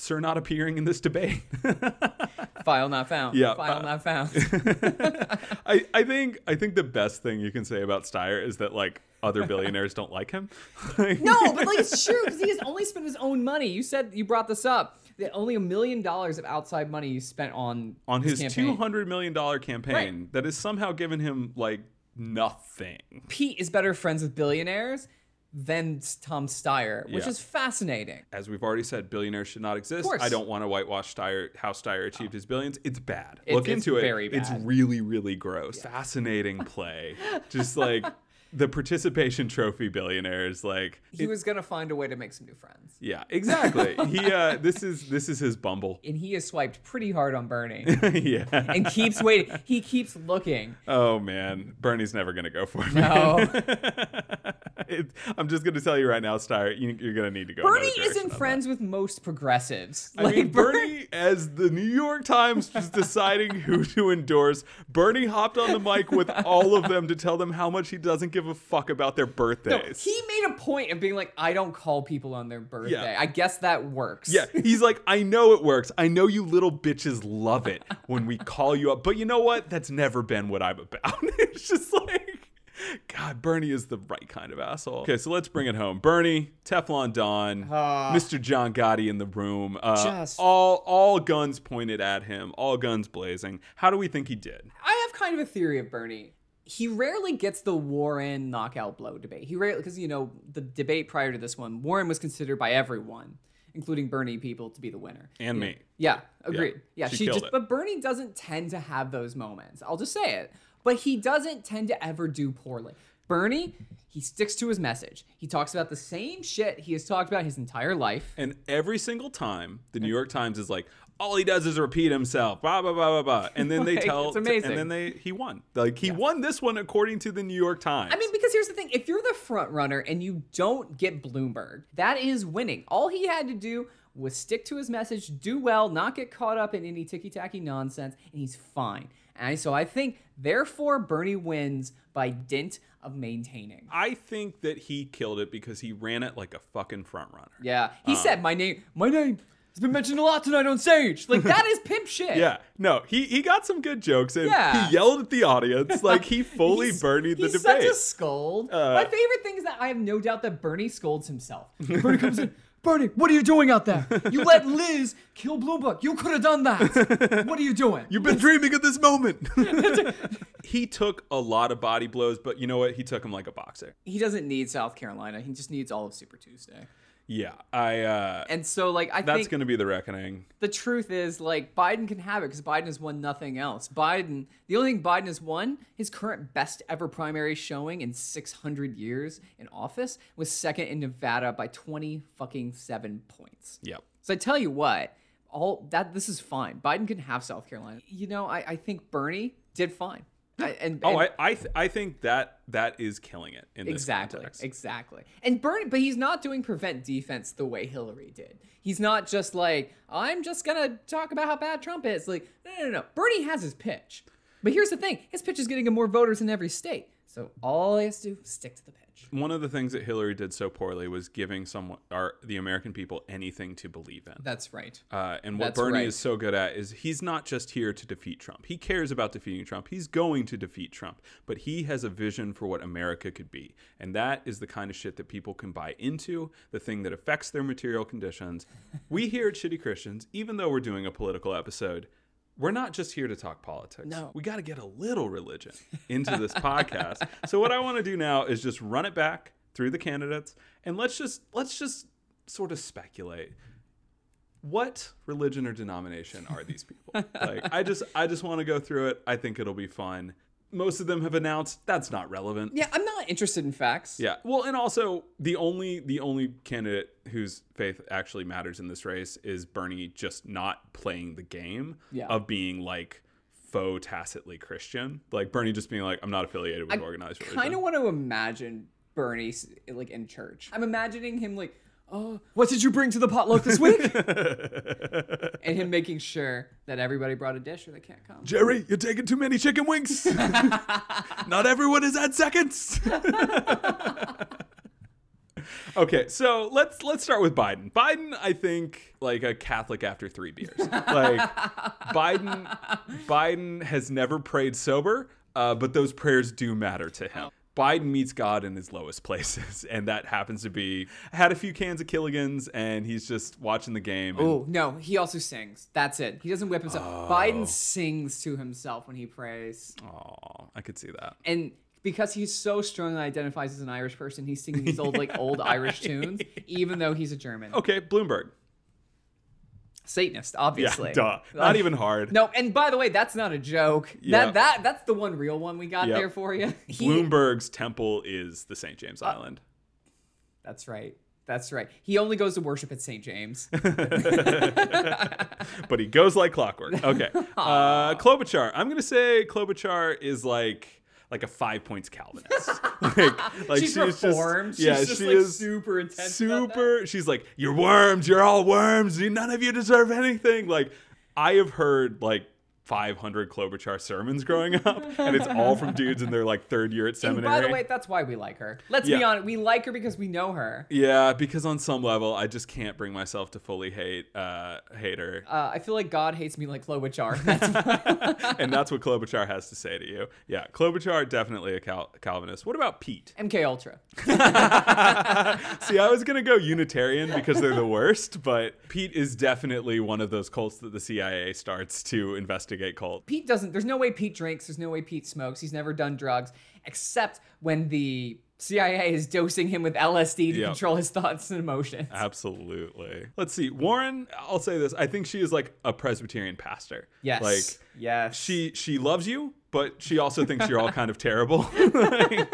Sir not appearing in this debate. File not found. Yeah, File uh, not found. I, I think I think the best thing you can say about Steyer is that like other billionaires don't like him. No, but like it's true because he has only spent his own money. You said you brought this up. That only a million dollars of outside money you spent on on his campaign. two hundred million dollar campaign Right. that has somehow given him like nothing. Pete is better friends with billionaires than Tom Steyer, which Yeah. is fascinating. As we've already said, billionaires should not exist. I don't want to whitewash Steyer, how Steyer achieved his billions. It's bad. It's- Look it's into it. very It's really, really gross. Fascinating play. Just like the participation trophy billionaires. Like, He was gonna find a way to make some new friends, yeah, exactly. he. Uh, this is this is his Bumble. and he has swiped pretty hard on Bernie yeah. and keeps waiting. He keeps looking. Oh man, Bernie's never gonna go for me. No. It- I'm just gonna tell you right now, Steyer, you, you're gonna need to go. Bernie isn't friends with most progressives. I mean, Bernie, as the New York Times just deciding who to endorse, Bernie hopped on the mic with all of them to tell them how much he doesn't give a fuck about their No, birthdays. he made a point of being like, I don't call people on their birthday. I guess that works. yeah, he's like, I know it works. I know you little bitches love it when we call you up. But you know what? That's never been what I'm about. it's just like, God, Bernie is the right kind of asshole. Okay, so let's bring it home. Bernie, Teflon Don, Mr. John Gotti in the room. Uh, Just- all all guns pointed at him, all guns blazing. How do we think he did? I have kind of a theory of Bernie. He rarely gets the Warren knockout blow debate. He rarely, because, you know, the debate prior to this one, Warren was considered by everyone, including Bernie people, to be the winner. And You know? me. Yeah, agreed. Yeah, she she, killed just, it. but Bernie doesn't tend to have those moments. I'll just say it. But he doesn't tend to ever do poorly. Bernie, he sticks to his message. He talks about the same shit he has talked about his entire life. And every single time, the New York Times is like, all he does is repeat himself, blah blah blah blah blah, and then they tell, it's amazing. and then they he won. Like he won this one according to the New York Times. I mean, because here's the thing: if you're the front runner and you don't get Bloomberg, that is winning. All he had to do was stick to his message, do well, not get caught up in any ticky tacky nonsense, and he's fine. And so I think, therefore, Bernie wins by dint of maintaining. I think that he killed it because he ran it like a fucking front runner. Yeah, he said my name. My name has been mentioned a lot tonight on stage. Like that is pimp shit. Yeah, no, he he got some good jokes and Yeah. he yelled at the audience like he fully Bernie the he's debate. such a scold. Uh, My favorite thing is that I have no doubt that Bernie scolds himself. Bernie comes in. Bernie, what are you doing out there? You let Liz kill Bloomberg. You could have done that. What are you doing? You've been dreaming of this moment. he took a lot of body blows, but you know what? He took him like a boxer. he doesn't need South Carolina. He just needs all of Super Tuesday. Yeah, I. uh And so, like, I That's going to be the reckoning. the truth is, like, Biden can have it because Biden has won nothing else. Biden, the only thing Biden has won, his current best ever primary showing in 600 years in office, was second in Nevada by 20 fucking seven points. Yep. So I tell you what, all that this is fine. Biden can have South Carolina. You know, I, I think Bernie did fine. I, and, Oh, and- I I, th- I think that that is killing it in this exactly, context. exactly. And Bernie, but he's not doing prevent defense the way Hillary did. He's not just like I'm just gonna talk about how bad Trump is. Like no, no, no, no. Bernie has his pitch, but here's the thing: his pitch is getting him more voters in every state. So all he has to do is stick to the pitch. One of the things that Hillary did so poorly was giving someone, our the American people, anything to believe in. That's right. Uh, and what That's Bernie right. is so good at is he's not just here to defeat Trump. He cares about defeating Trump. He's going to defeat Trump, but he has a vision for what America could be. And that is the kind of shit that people can buy into, the thing that affects their material conditions. we here at Shitty Christians, even though we're doing a political episode, we're not just here to talk politics. No. We got to get a little religion into this podcast. So what I want to do now is just run it back through the candidates and let's just let's just sort of speculate what religion or denomination are these people? like I just I just want to go through it. I think it'll be fun. Most of them have announced that's not relevant. Yeah, I'm not interested in facts. Yeah. Well, and also the only the only candidate whose faith actually matters in this race is Bernie just not playing the game Yeah. of being like faux tacitly Christian. Like Bernie just being like I'm not affiliated with organized religion. I kind of want to imagine Bernie like in church. I'm imagining him like, oh, what did you bring to the potluck this week? and him making sure that everybody brought a dish or they can't come. Jerry, you're taking too many chicken wings. Not everyone has had seconds. okay, so let's let's start with Biden. Biden, I think, like a Catholic after three beers. Like Biden, Biden has never prayed sober, uh, but those prayers do matter to him. Biden meets God in his lowest places, and that happens to be had a few cans of Killigans, and he's just watching the game. and- Oh no, he also sings. That's it. He doesn't whip himself. Oh. Biden sings to himself when he prays, Oh, I could see that. and because he's so strongly identifies as an Irish person, he's singing these old like old Irish tunes, even though he's a German. Okay, Bloomberg. Satanist, Yeah, obviously. duh. Not even hard. No, and by the way, that's not a joke. Yeah. That that that's the one real one we got Yep. there for you. He- Bloomberg's temple is the St. James Uh, Island. That's right. That's right. He only goes to worship at St. James. but he goes like clockwork. Okay. Uh, Klobuchar. I'm gonna say Klobuchar is like like a five points Calvinist. like, like She's reformed. Just, yeah, She's just, she like, is super intense. Super. She's like, you're worms. You're all worms. You- None of you deserve anything. Like, I have heard like 500 Klobuchar sermons growing up, and it's all from dudes in their like third year at And seminary. by the way, that's why we like her. Let's be honest. We like her because we know her. Yeah, because on some level, I just can't bring myself to fully hate uh, hate her, Uh, I feel like God hates me like Klobuchar. That's and that's what Klobuchar has to say to you. Yeah, Klobuchar definitely a Cal- Calvinist. What about Pete? MK Ultra. See, I was gonna go Unitarian because they're the worst, but Pete is definitely one of those cults that the CIA starts to investigate cult. Pete doesn't. There's no way Pete drinks. There's no way Pete smokes. He's never done drugs except when the CIA is dosing him with LSD to Yep. control his thoughts and emotions. Absolutely. Let's see, Warren. I'll say this: I think she is like a Presbyterian pastor. Yes. like yes. she she loves you, but she also thinks you're all kind of terrible. and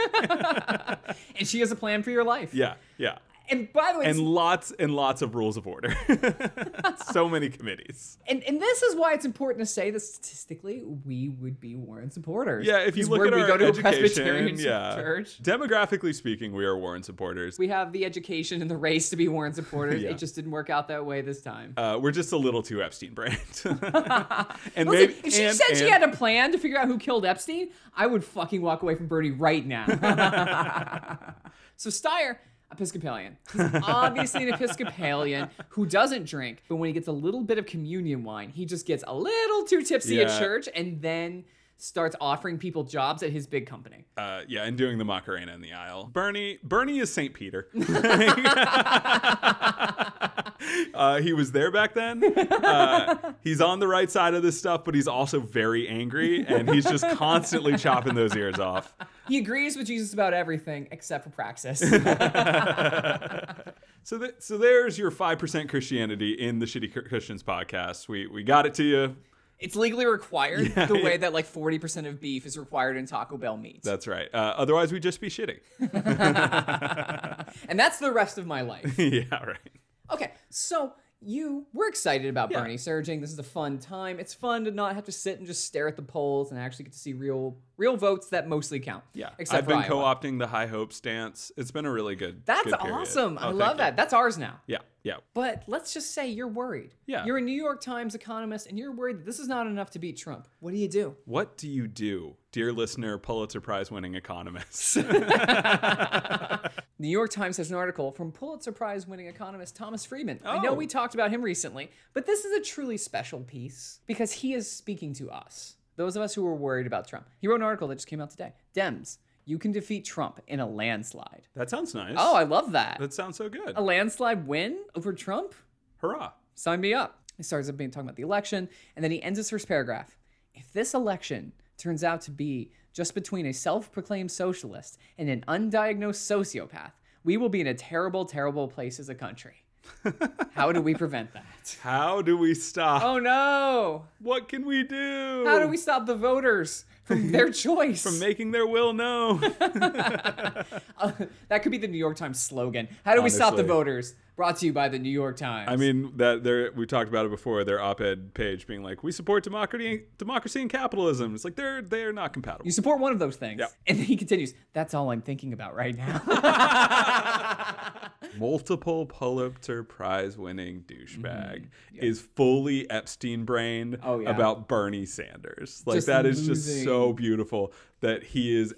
she has a plan for your life. yeah, yeah. And by the way, and lots and lots of rules of order. so many committees. And, and this is why it's important to say that statistically we would be Warren supporters. Yeah, if you look at our go to a education, Presbyterian yeah, church. demographically speaking, we are Warren supporters. We have the education and the race to be Warren supporters. Yeah. It just didn't work out that way this time. Uh, we're just a little too Epstein brained. and Listen, maybe if she and- said she had a plan to figure out who killed Epstein, I would fucking walk away from Bernie right now. so Steyer, Episcopalian. He's obviously an Episcopalian who doesn't drink, but when he gets a little bit of communion wine, he just gets a little too tipsy at Yeah. church and then starts offering people jobs at his big company. uh, yeah, and doing the Macarena in the aisle. Bernie, Bernie is Saint Peter. uh, he was there back then. Uh, he's on the right side of this stuff, but he's also very angry, and he's just constantly chopping those ears off. He agrees with Jesus about everything except for praxis. So, th- so there's your five percent Christianity in the Shitty Christians podcast. We we got it to you. it's legally required the yeah. way that like 40% of beef is required in Taco Bell meat. That's right. Uh, otherwise, we'd just be shitty. and that's the rest of my life. yeah, right. Okay, so you we're excited about Yeah. Bernie surging. This is a fun time. It's fun to not have to sit and just stare at the polls and actually get to see real real votes that mostly count. Yeah, I've been Iowa. co-opting the High Hope stance. It's been a really good. That's good awesome. I Oh, love thank you. that. That's ours now. Yeah, yeah. But let's just say you're worried. Yeah. You're a New York Times economist and you're worried that this is not enough to beat Trump. What do you do? What do you do, dear listener, Pulitzer Prize winning economists? New York Times has an article from Pulitzer Prize winning economist Thomas Friedman. I know Oh. we talked about him recently, but this is a truly special piece because he is speaking to us, those of us who were worried about Trump. He wrote an article that just came out today. Dems, you can defeat Trump in a landslide. that sounds nice. Oh, I love that. that sounds so good. A landslide win over Trump? Hurrah! Sign me up. He starts up being talking about the election, and then he ends his first paragraph. If this election turns out to be just between a self-proclaimed socialist and an undiagnosed sociopath, we will be in a terrible, terrible place as a country. How do we prevent that? How do we stop? Oh no! What can we do? How do we stop the voters from their choice? from making their will known? Uh, that could be the New York Times slogan. How do we stop the voters? Brought to you by the New York Times. I mean that there we talked about it before. Their op-ed page being like, "We support democracy, democracy and capitalism." It's like they're they're not compatible. you support one of those things. Yeah. And then he continues, that's all I'm thinking about right now. Multiple Pulitzer Prize winning douchebag is fully Epstein brained Mm-hmm. Oh, yeah. about Bernie Sanders. Like Just that is just so beautiful that he is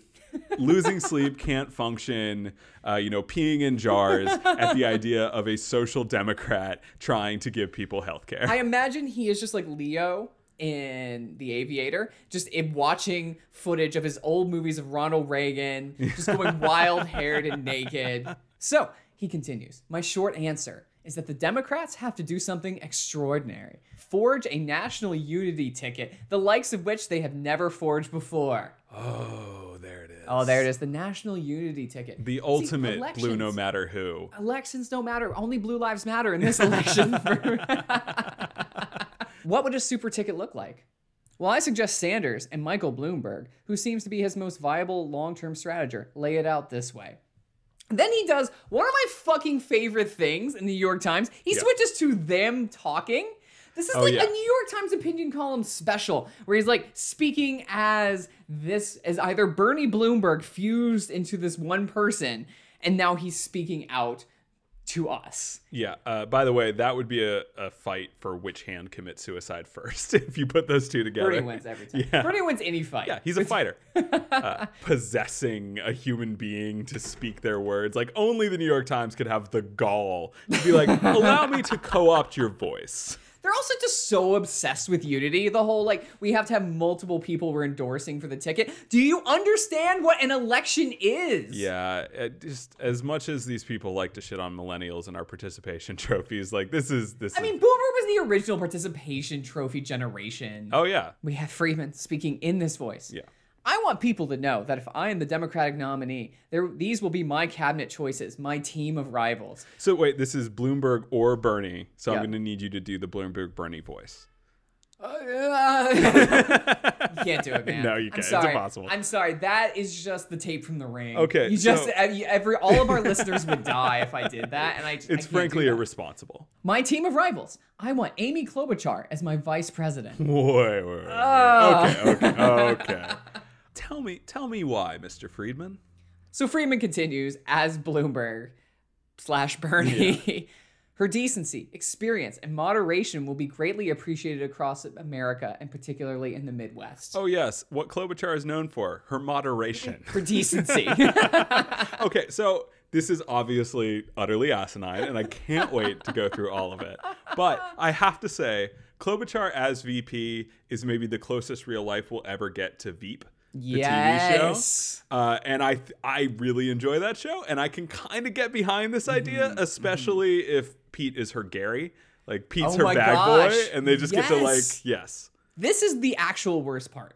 losing sleep, can't function, uh, you know, peeing in jars at the idea of a social democrat trying to give people health care. I imagine he is just like Leo in The Aviator, just in watching footage of his old movies of Ronald Reagan, just going wild haired and naked. So he continues My short answer is that the Democrats have to do something extraordinary forge a national unity ticket, the likes of which they have never forged before. oh, there it is. Oh, there it is the national unity ticket. The See, ultimate blue no matter who. elections don't matter. Only blue lives matter in this election. what would a super ticket look like? Well, I suggest Sanders and Michael Bloomberg, who seems to be his most viable long term strategist, lay it out this way. Then he does one of my fucking favorite things in the New York Times. He Yeah. switches to them talking. This is Oh, like yeah. a New York Times opinion column special where he's like speaking as this as either Bernie Bloomberg fused into this one person and now he's speaking out to us. Yeah. Uh, by the way, that would be a, a fight for which hand commits suicide first if you put those two together. Bernie wins every time. Yeah. Bernie wins any fight. Yeah, he's a fighter. uh, possessing a human being to speak their words. Like, only the New York Times could have the gall to be like, allow me to co opt your voice. They're also just so obsessed with unity. The whole like we have to have multiple people we're endorsing for the ticket. Do you understand what an election is? Yeah, it just as much as these people like to shit on millennials and our participation trophies, like, this is this. I mean, Boomer was the original participation trophy generation. oh, yeah. We have Freeman speaking in this voice. Yeah. I want people to know that if I am the Democratic nominee, there these will be my cabinet choices, my team of rivals. So, wait, this is Bloomberg or Bernie. So, Yeah. I'm going to need you to do the Bloomberg Bernie voice. Uh, you can't do it, man. No, you can't. It's impossible. I'm sorry. That is just the tape from the ring. Okay, You just so- every, all of our listeners would die if I did that, and I. I It's do frankly irresponsible. My team of rivals. I want Amy Klobuchar as my vice president. Wait, wait, wait, wait. Ah. Okay, okay, okay. tell me, tell me why, Mr. Friedman. So Freeman continues as Bloomberg slash Bernie. Her decency, experience, and moderation will be greatly appreciated across America and particularly in the Midwest. Oh yes, what Klobuchar is known for, her moderation. For decency. okay, so this is obviously utterly asinine, and I can't wait to go through all of it. But I have to say, Klobuchar as VP is maybe the closest real life we'll ever get to Veep. The Yes. TV show. Uh, and I I really enjoy that show, and I can kind of get behind this idea, Mm-hmm. especially if Pete is her Gary. Like Pete's Oh her bad gosh. boy, and they just get to like, Yes. yes. this is the actual worst part.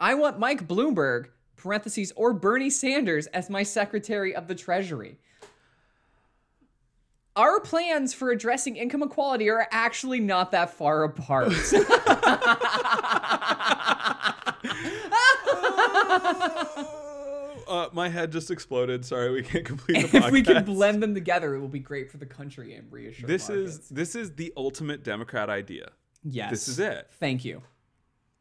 I want Mike Bloomberg, parentheses, or Bernie Sanders as my Secretary of the Treasury. Our plans for addressing income equality are actually not that far apart. Uh, my head just exploded. Sorry, we can't complete the podcast. if we can blend them together, it will be great for the country and reassure this markets. is this is the ultimate Democrat idea. yes. this is it. Thank you.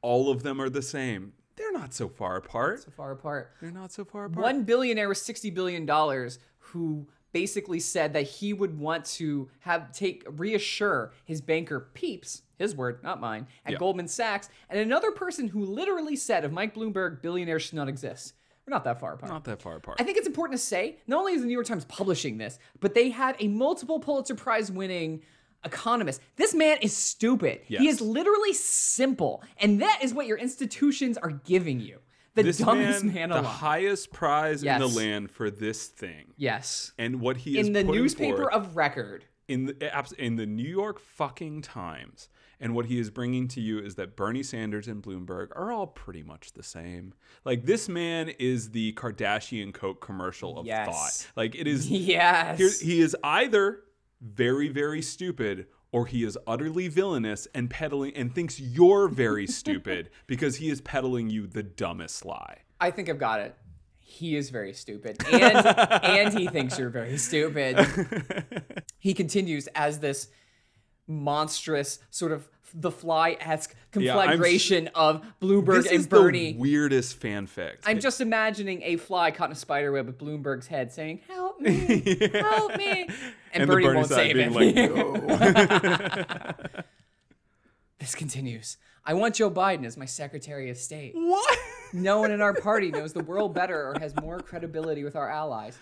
All of them are the same. They're not so far apart. So far apart. They're not so far apart. One billionaire with sixty billion dollars who basically said that he would want to have take reassure his banker Peeps, his word, not mine, at Yeah. Goldman Sachs, and another person who literally said of Mike Bloomberg, billionaires should not exist. We're not that far apart. Not that far apart. I think it's important to say not only is the New York Times publishing this, but they have a multiple Pulitzer Prize winning economist. This man is stupid. He is literally simple. And that is what your institutions are giving you. The this dumbest man, man, the highest prize in the land for this thing, yes. and what he is In the newspaper of record. in the eh, in the New York fucking Times, and what he is bringing to you is that Bernie Sanders and Bloomberg are all pretty much the same. Like this man is the Kardashian Coke commercial of Yes. thought. Like it is. Yes. Here, he is either very, very stupid or he is utterly villainous and peddling and thinks you're very stupid because he is peddling you the dumbest lie. I think I've got it. He is very stupid. And and he thinks you're very stupid. He continues as this monstrous sort of the fly-esque Yeah, I'm conflagration of Bloomberg This and is Bernie. the weirdest fanfic. I'm just imagining a fly caught in a spider web with Bloomberg's head saying, "Help me, help me," and, And Bernie Bernie won't save him. like, this continues. I want Joe Biden as my Secretary of State. what? No one in our party knows the world better or has more credibility with our allies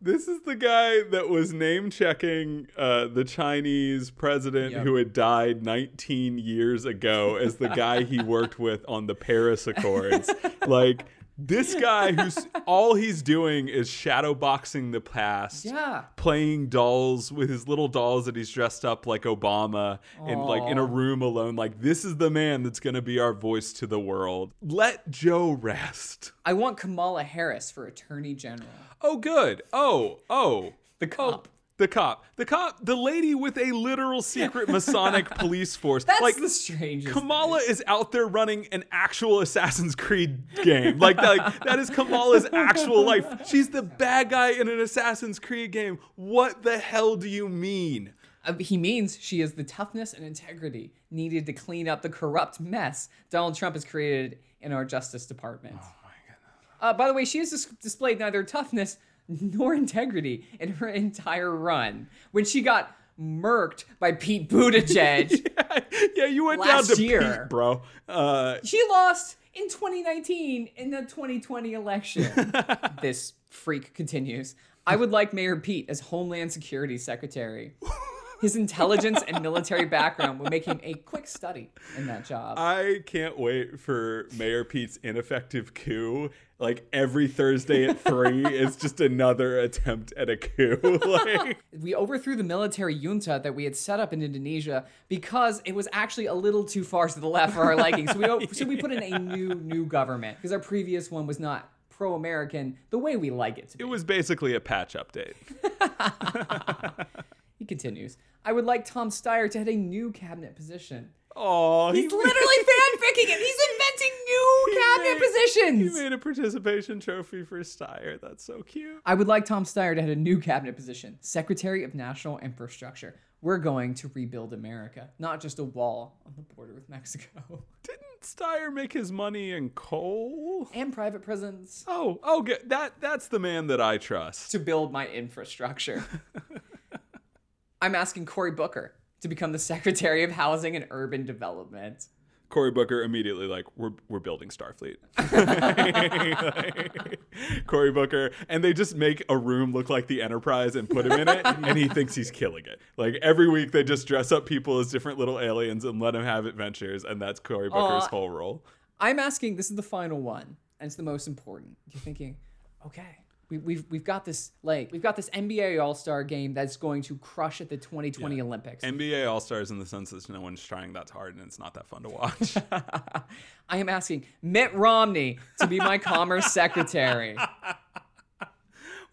This is the guy that was name checking uh, the Chinese president Yep. who had died 19 years ago as the guy he worked with on the Paris Accords. like this guy who's all he's doing is shadow boxing the past. Yeah. Playing dolls with his little dolls that he's dressed up like Obama and like in a room alone. Like this is the man that's gonna be our voice to the world. Let Joe rest. I want Kamala Harris for Attorney General. Oh, good. Oh, oh. The cop. The cop. The cop. The lady with a literal secret Masonic police force. That's like, the strangest. Kamala is out there running an actual Assassin's Creed game. Like, like that is Kamala's actual life. She's the bad guy in an Assassin's Creed game. What the hell do you mean? Uh, he means she has the toughness and integrity needed to clean up the corrupt mess Donald Trump has created in our Justice Department. Uh, by the way, she has dis- displayed neither toughness nor integrity in her entire run. When she got murked by Pete Buttigieg, yeah, you went Last down to year. Pete, bro. Uh, she lost in 2019 in the 2020 election. this freak continues. I would like Mayor Pete as Homeland Security Secretary. His intelligence and military background would make him a quick study in that job. I can't wait for Mayor Pete's ineffective coup. Like every Thursday at three is just another attempt at a coup. like we overthrew the military junta that we had set up in Indonesia because it was actually a little too far to the left for our liking. So we so we put in a new new government because our previous one was not pro-American the way we like it to be. it was basically a patch update. Continues. I would like Tom Steyer to head a new cabinet position. Oh, He's literally fanficking it. He's inventing new cabinet positions. He made a participation trophy for Steyer. That's so cute. I would like Tom Steyer to have a new cabinet position Secretary of National Infrastructure. We're going to rebuild America, not just a wall on the border with Mexico. Didn't Steyer make his money in coal? And private prisons Oh, oh, good. That that's the man that I trust. to build my infrastructure. I'm asking Cory Booker to become the Secretary of Housing and Urban Development. Cory Booker immediately like we're we're building Starfleet. Cory Booker, and they just make a room look like the Enterprise and put him in it, and he thinks he's killing it. Like every week, they just dress up people as different little aliens and let him have adventures, and that's Cory Booker's Aw. whole role. I'm asking, this is the final one, and it's the most important. You're thinking, okay, we, we've we've got this like we've got this NBA All Star game that's going to crush at the 2020 Olympics. NBA All Stars in the sense that no one's trying that hard, and it's not that fun to watch. I am asking Mitt Romney to be my Commerce Secretary.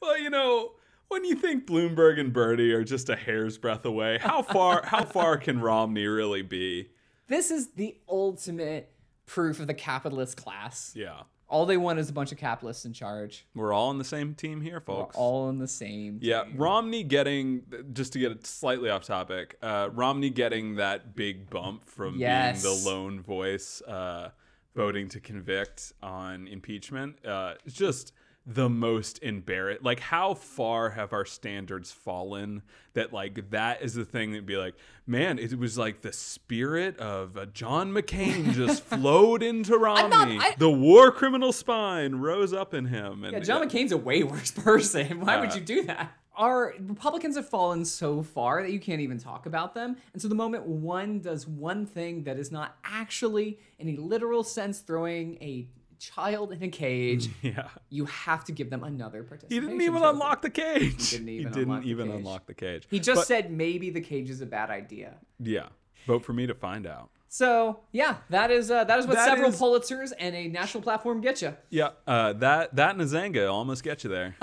well, you know. When you think Bloomberg and Bernie are just a hair's breadth away, how far how far can Romney really be? This is the ultimate proof of the capitalist class. Yeah. All they want is a bunch of capitalists in charge. We're all on the same team here, We're folks. all in the same. yeah, team. Romney getting just to get it slightly off topic. Uh, Romney getting that big bump from Yes. being the lone voice uh, voting to convict on impeachment. Uh, it's just the most embarrassing. Like, how far have our standards fallen that like that is the thing that'd be like, man, it was like the spirit of uh, John McCain just flowed into Romney. I- the war criminal spine rose up in him. And Yeah, John McCain's a way worse person. Why would Uh, you do that? Our Republicans have fallen so far that you can't even talk about them. And so the moment one does one thing that is not actually, in a literal sense, throwing a child in a cage, yeah. you have to give them another participation. He didn't even trophy. unlock the cage. didn't even he didn't unlock the even cage. unlock the cage. He just But- said maybe the cage is a bad idea. "Yeah, vote for me to find out." So yeah, that is uh, that is what That several is- Pulitzers and a national platform get you. Yeah, uh, that that and a Zanga almost get you there.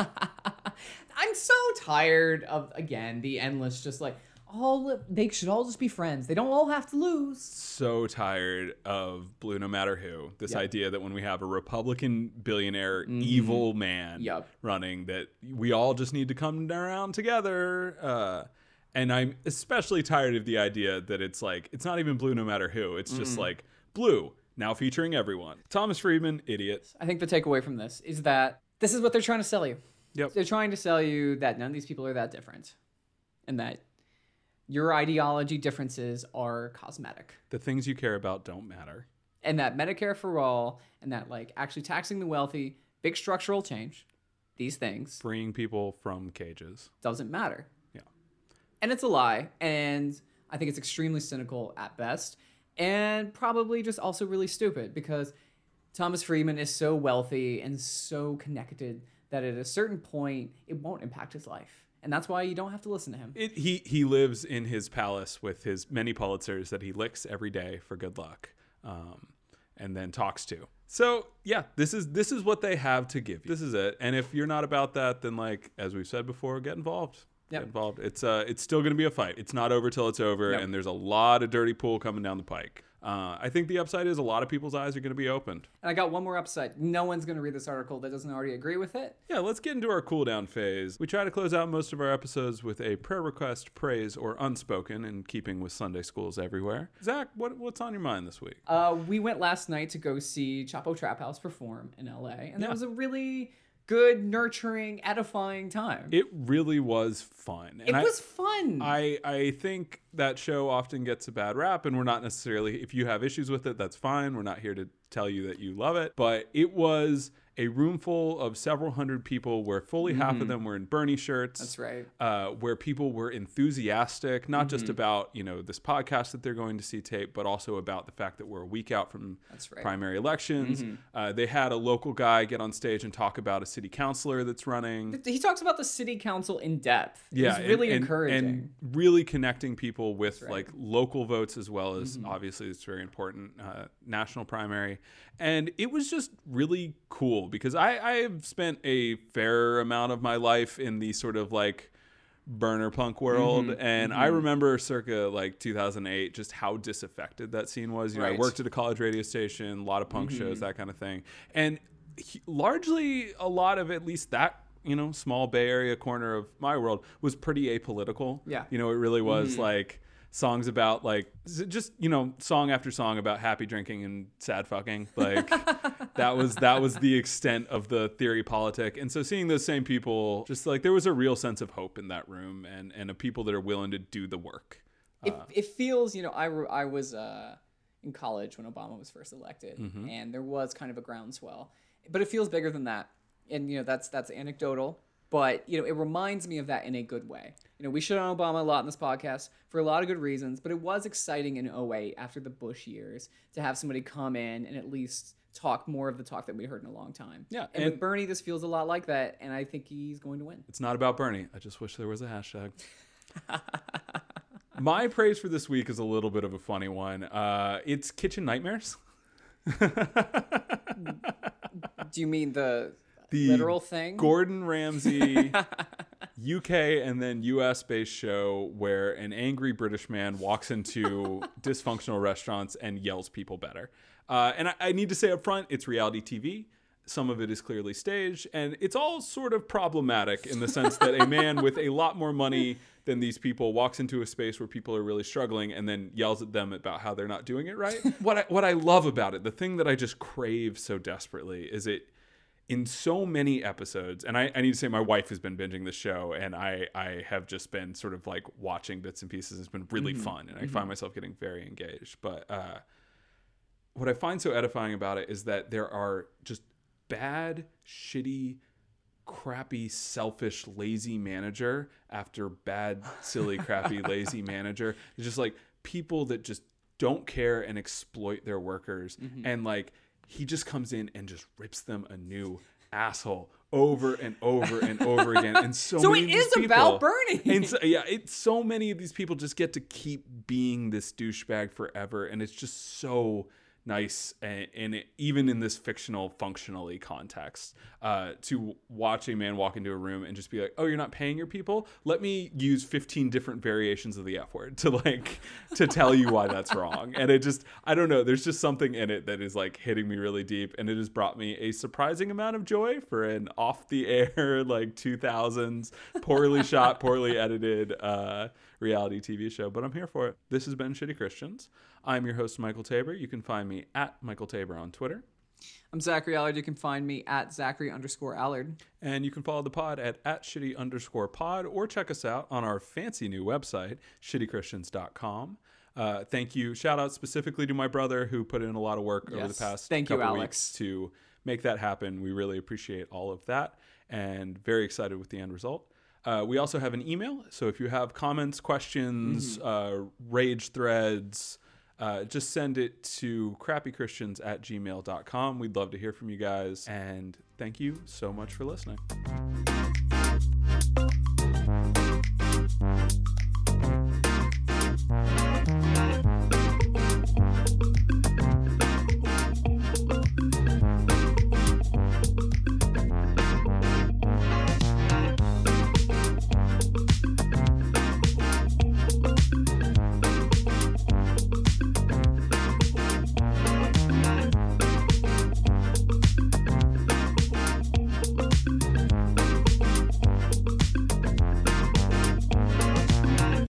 I'm so tired of again the endless just like all they should all just be friends. They don't all have to lose. so tired of blue no matter who. This Yep. idea that when we have a Republican billionaire evil man Yep. running, that we all just need to come around together. Uh, and I'm especially tired of the idea that it's like it's not even blue no matter who. It's just like blue now featuring everyone. Thomas Friedman, idiot. I think the takeaway from this is that this is what they're trying to sell you. Yep. They're trying to sell you that none of these people are that different, and that your ideology differences are cosmetic. The things you care about don't matter. and that Medicare for all and that like actually taxing the wealthy, big structural change, these things Freeing people from cages. doesn't matter. Yeah. And it's a lie, and I think it's extremely cynical at best, and probably just also really stupid because Thomas Friedman is so wealthy and so connected that at a certain point it won't impact his life. And that's why you don't have to listen to him. It, he he lives in his palace with his many Pulitzers that he licks every day for good luck, um, and then talks to. So yeah, this is this is what they have to give you. This is it. And if you're not about that, then like as we've said before, get involved. Yep. Involved. It's uh it's still going to be a fight. It's not over till it's over, and there's a lot of dirty pool coming down the pike. Uh, I think the upside is a lot of people's eyes are going to be opened. And I got one more upside. No one's going to read this article that doesn't already agree with it. Yeah, let's get into our cool down phase. We try to close out most of our episodes with a prayer request, praise, or unspoken in keeping with Sunday schools everywhere. Zach, what, what's on your mind this week? Uh, we went last night to go see Chapo Trap House perform in LA, and Yeah. that was a really good, nurturing, edifying time. It really was fun. And It I, was fun. I, I think that show often gets a bad rap, and we're not necessarily, if you have issues with it, that's fine. We're not here to tell you that you love it. But it was a room full of several hundred people where fully half of them were in Bernie shirts. Mm-hmm. That's right. uh, where people were enthusiastic, not just Mm-hmm. about you know this podcast that they're going to see tape, but also about the fact that we're a week out from right. Mm-hmm. primary elections. Uh, they had a local guy get on stage and talk about a city councilor that's running. He talks about the city council in depth. Yeah, really and, encouraging. and really connecting people with right. Mm-hmm. like local votes as well as obviously it's very important uh, national primary, and it was just really cool because I I have spent a fair amount of my life in the sort of like burner punk world. Mm-hmm. and i remember circa like 2008 just how disaffected that scene was. You know i Mm-hmm. worked at a college radio station a lot of punk shows that kind of thing. And he- largely a lot of at least that you know small bay area corner of my world was pretty apolitical. Yeah. you know it really was like songs about like just you know song after song about happy drinking and sad fucking. Like that was that was the extent of the theory politic. And so seeing those same people just like there was a real sense of hope in that room and and of people that are willing to do the work. It, it feels you know I, I was uh, in college when obama was first elected Mm-hmm. and there was kind of a groundswell but it feels bigger than that. And you know that's that's anecdotal but you know it reminds me of that in a good way you know we shit on obama a lot in this podcast for a lot of good reasons but it was exciting in 08 after the bush years to have somebody come in and at least talk more of the talk that we heard in a long time Yeah, and, and- with bernie this feels a lot like that and i think he's going to win It's not about Bernie. I just wish there was a hashtag. My praise for this week is a little bit of a funny one. Uh, it's Kitchen Nightmares. do you mean the, The literal thing Gordon Ramsay UK and then US based show where an angry British man walks into dysfunctional restaurants and yells people better. Uh, and I, I need to say up front, it's reality TV. Some of it is clearly staged, and it's all sort of problematic in the sense that a man with a lot more money than these people walks into a space where people are really struggling and then yells at them about how they're not doing it right. what I, what I love about it, the thing that I just crave so desperately, is it in so many episodes and I, I need to say my wife has been binging the show and I, I have just been sort of like watching bits and pieces. It's been really mm-hmm. fun and i find mm-hmm. myself getting very engaged. But uh, what i find so edifying about it is that there are just bad shitty crappy selfish lazy manager after bad silly crappy lazy manager. It's just like people that just don't care and exploit their workers. Mm-hmm. And like he just comes in and just rips them a new asshole over and over and over again and so, So many it of these about people- Bernie. and so, yeah it's so many of these people just get to keep being this douchebag forever and it's just so nice and, and even in this fictional functionally context uh, to watch a man walk into a room and just be like oh you're not paying your people? Let me use 15 different variations of the f word to like to tell you why that's wrong. And it just i don't know there's just something in it that is like hitting me really deep and it has brought me a surprising amount of joy for an off the air like 2000s poorly shot poorly edited uh, reality tv show but i'm here for it. This has been shitty christians i'm your host michael tabor you can find me at michael tabor on twitter I'm Zachary Allard. You can find me at Zachary underscore Allard. And you can follow the pod at, at shitty underscore pod or check us out on our fancy new website, shittychristians.com. Uh, thank you. Shout out specifically to my brother who put in a lot of work over the past Thank you, Alex. weeks to make that happen. We really appreciate all of that and very excited with the end result. Uh, we also have an email. So if you have comments, questions, Mm-hmm. uh, rage threads, uh, just send it to crappychristians at gmail.com. We'd love to hear from you guys. And thank you so much for listening.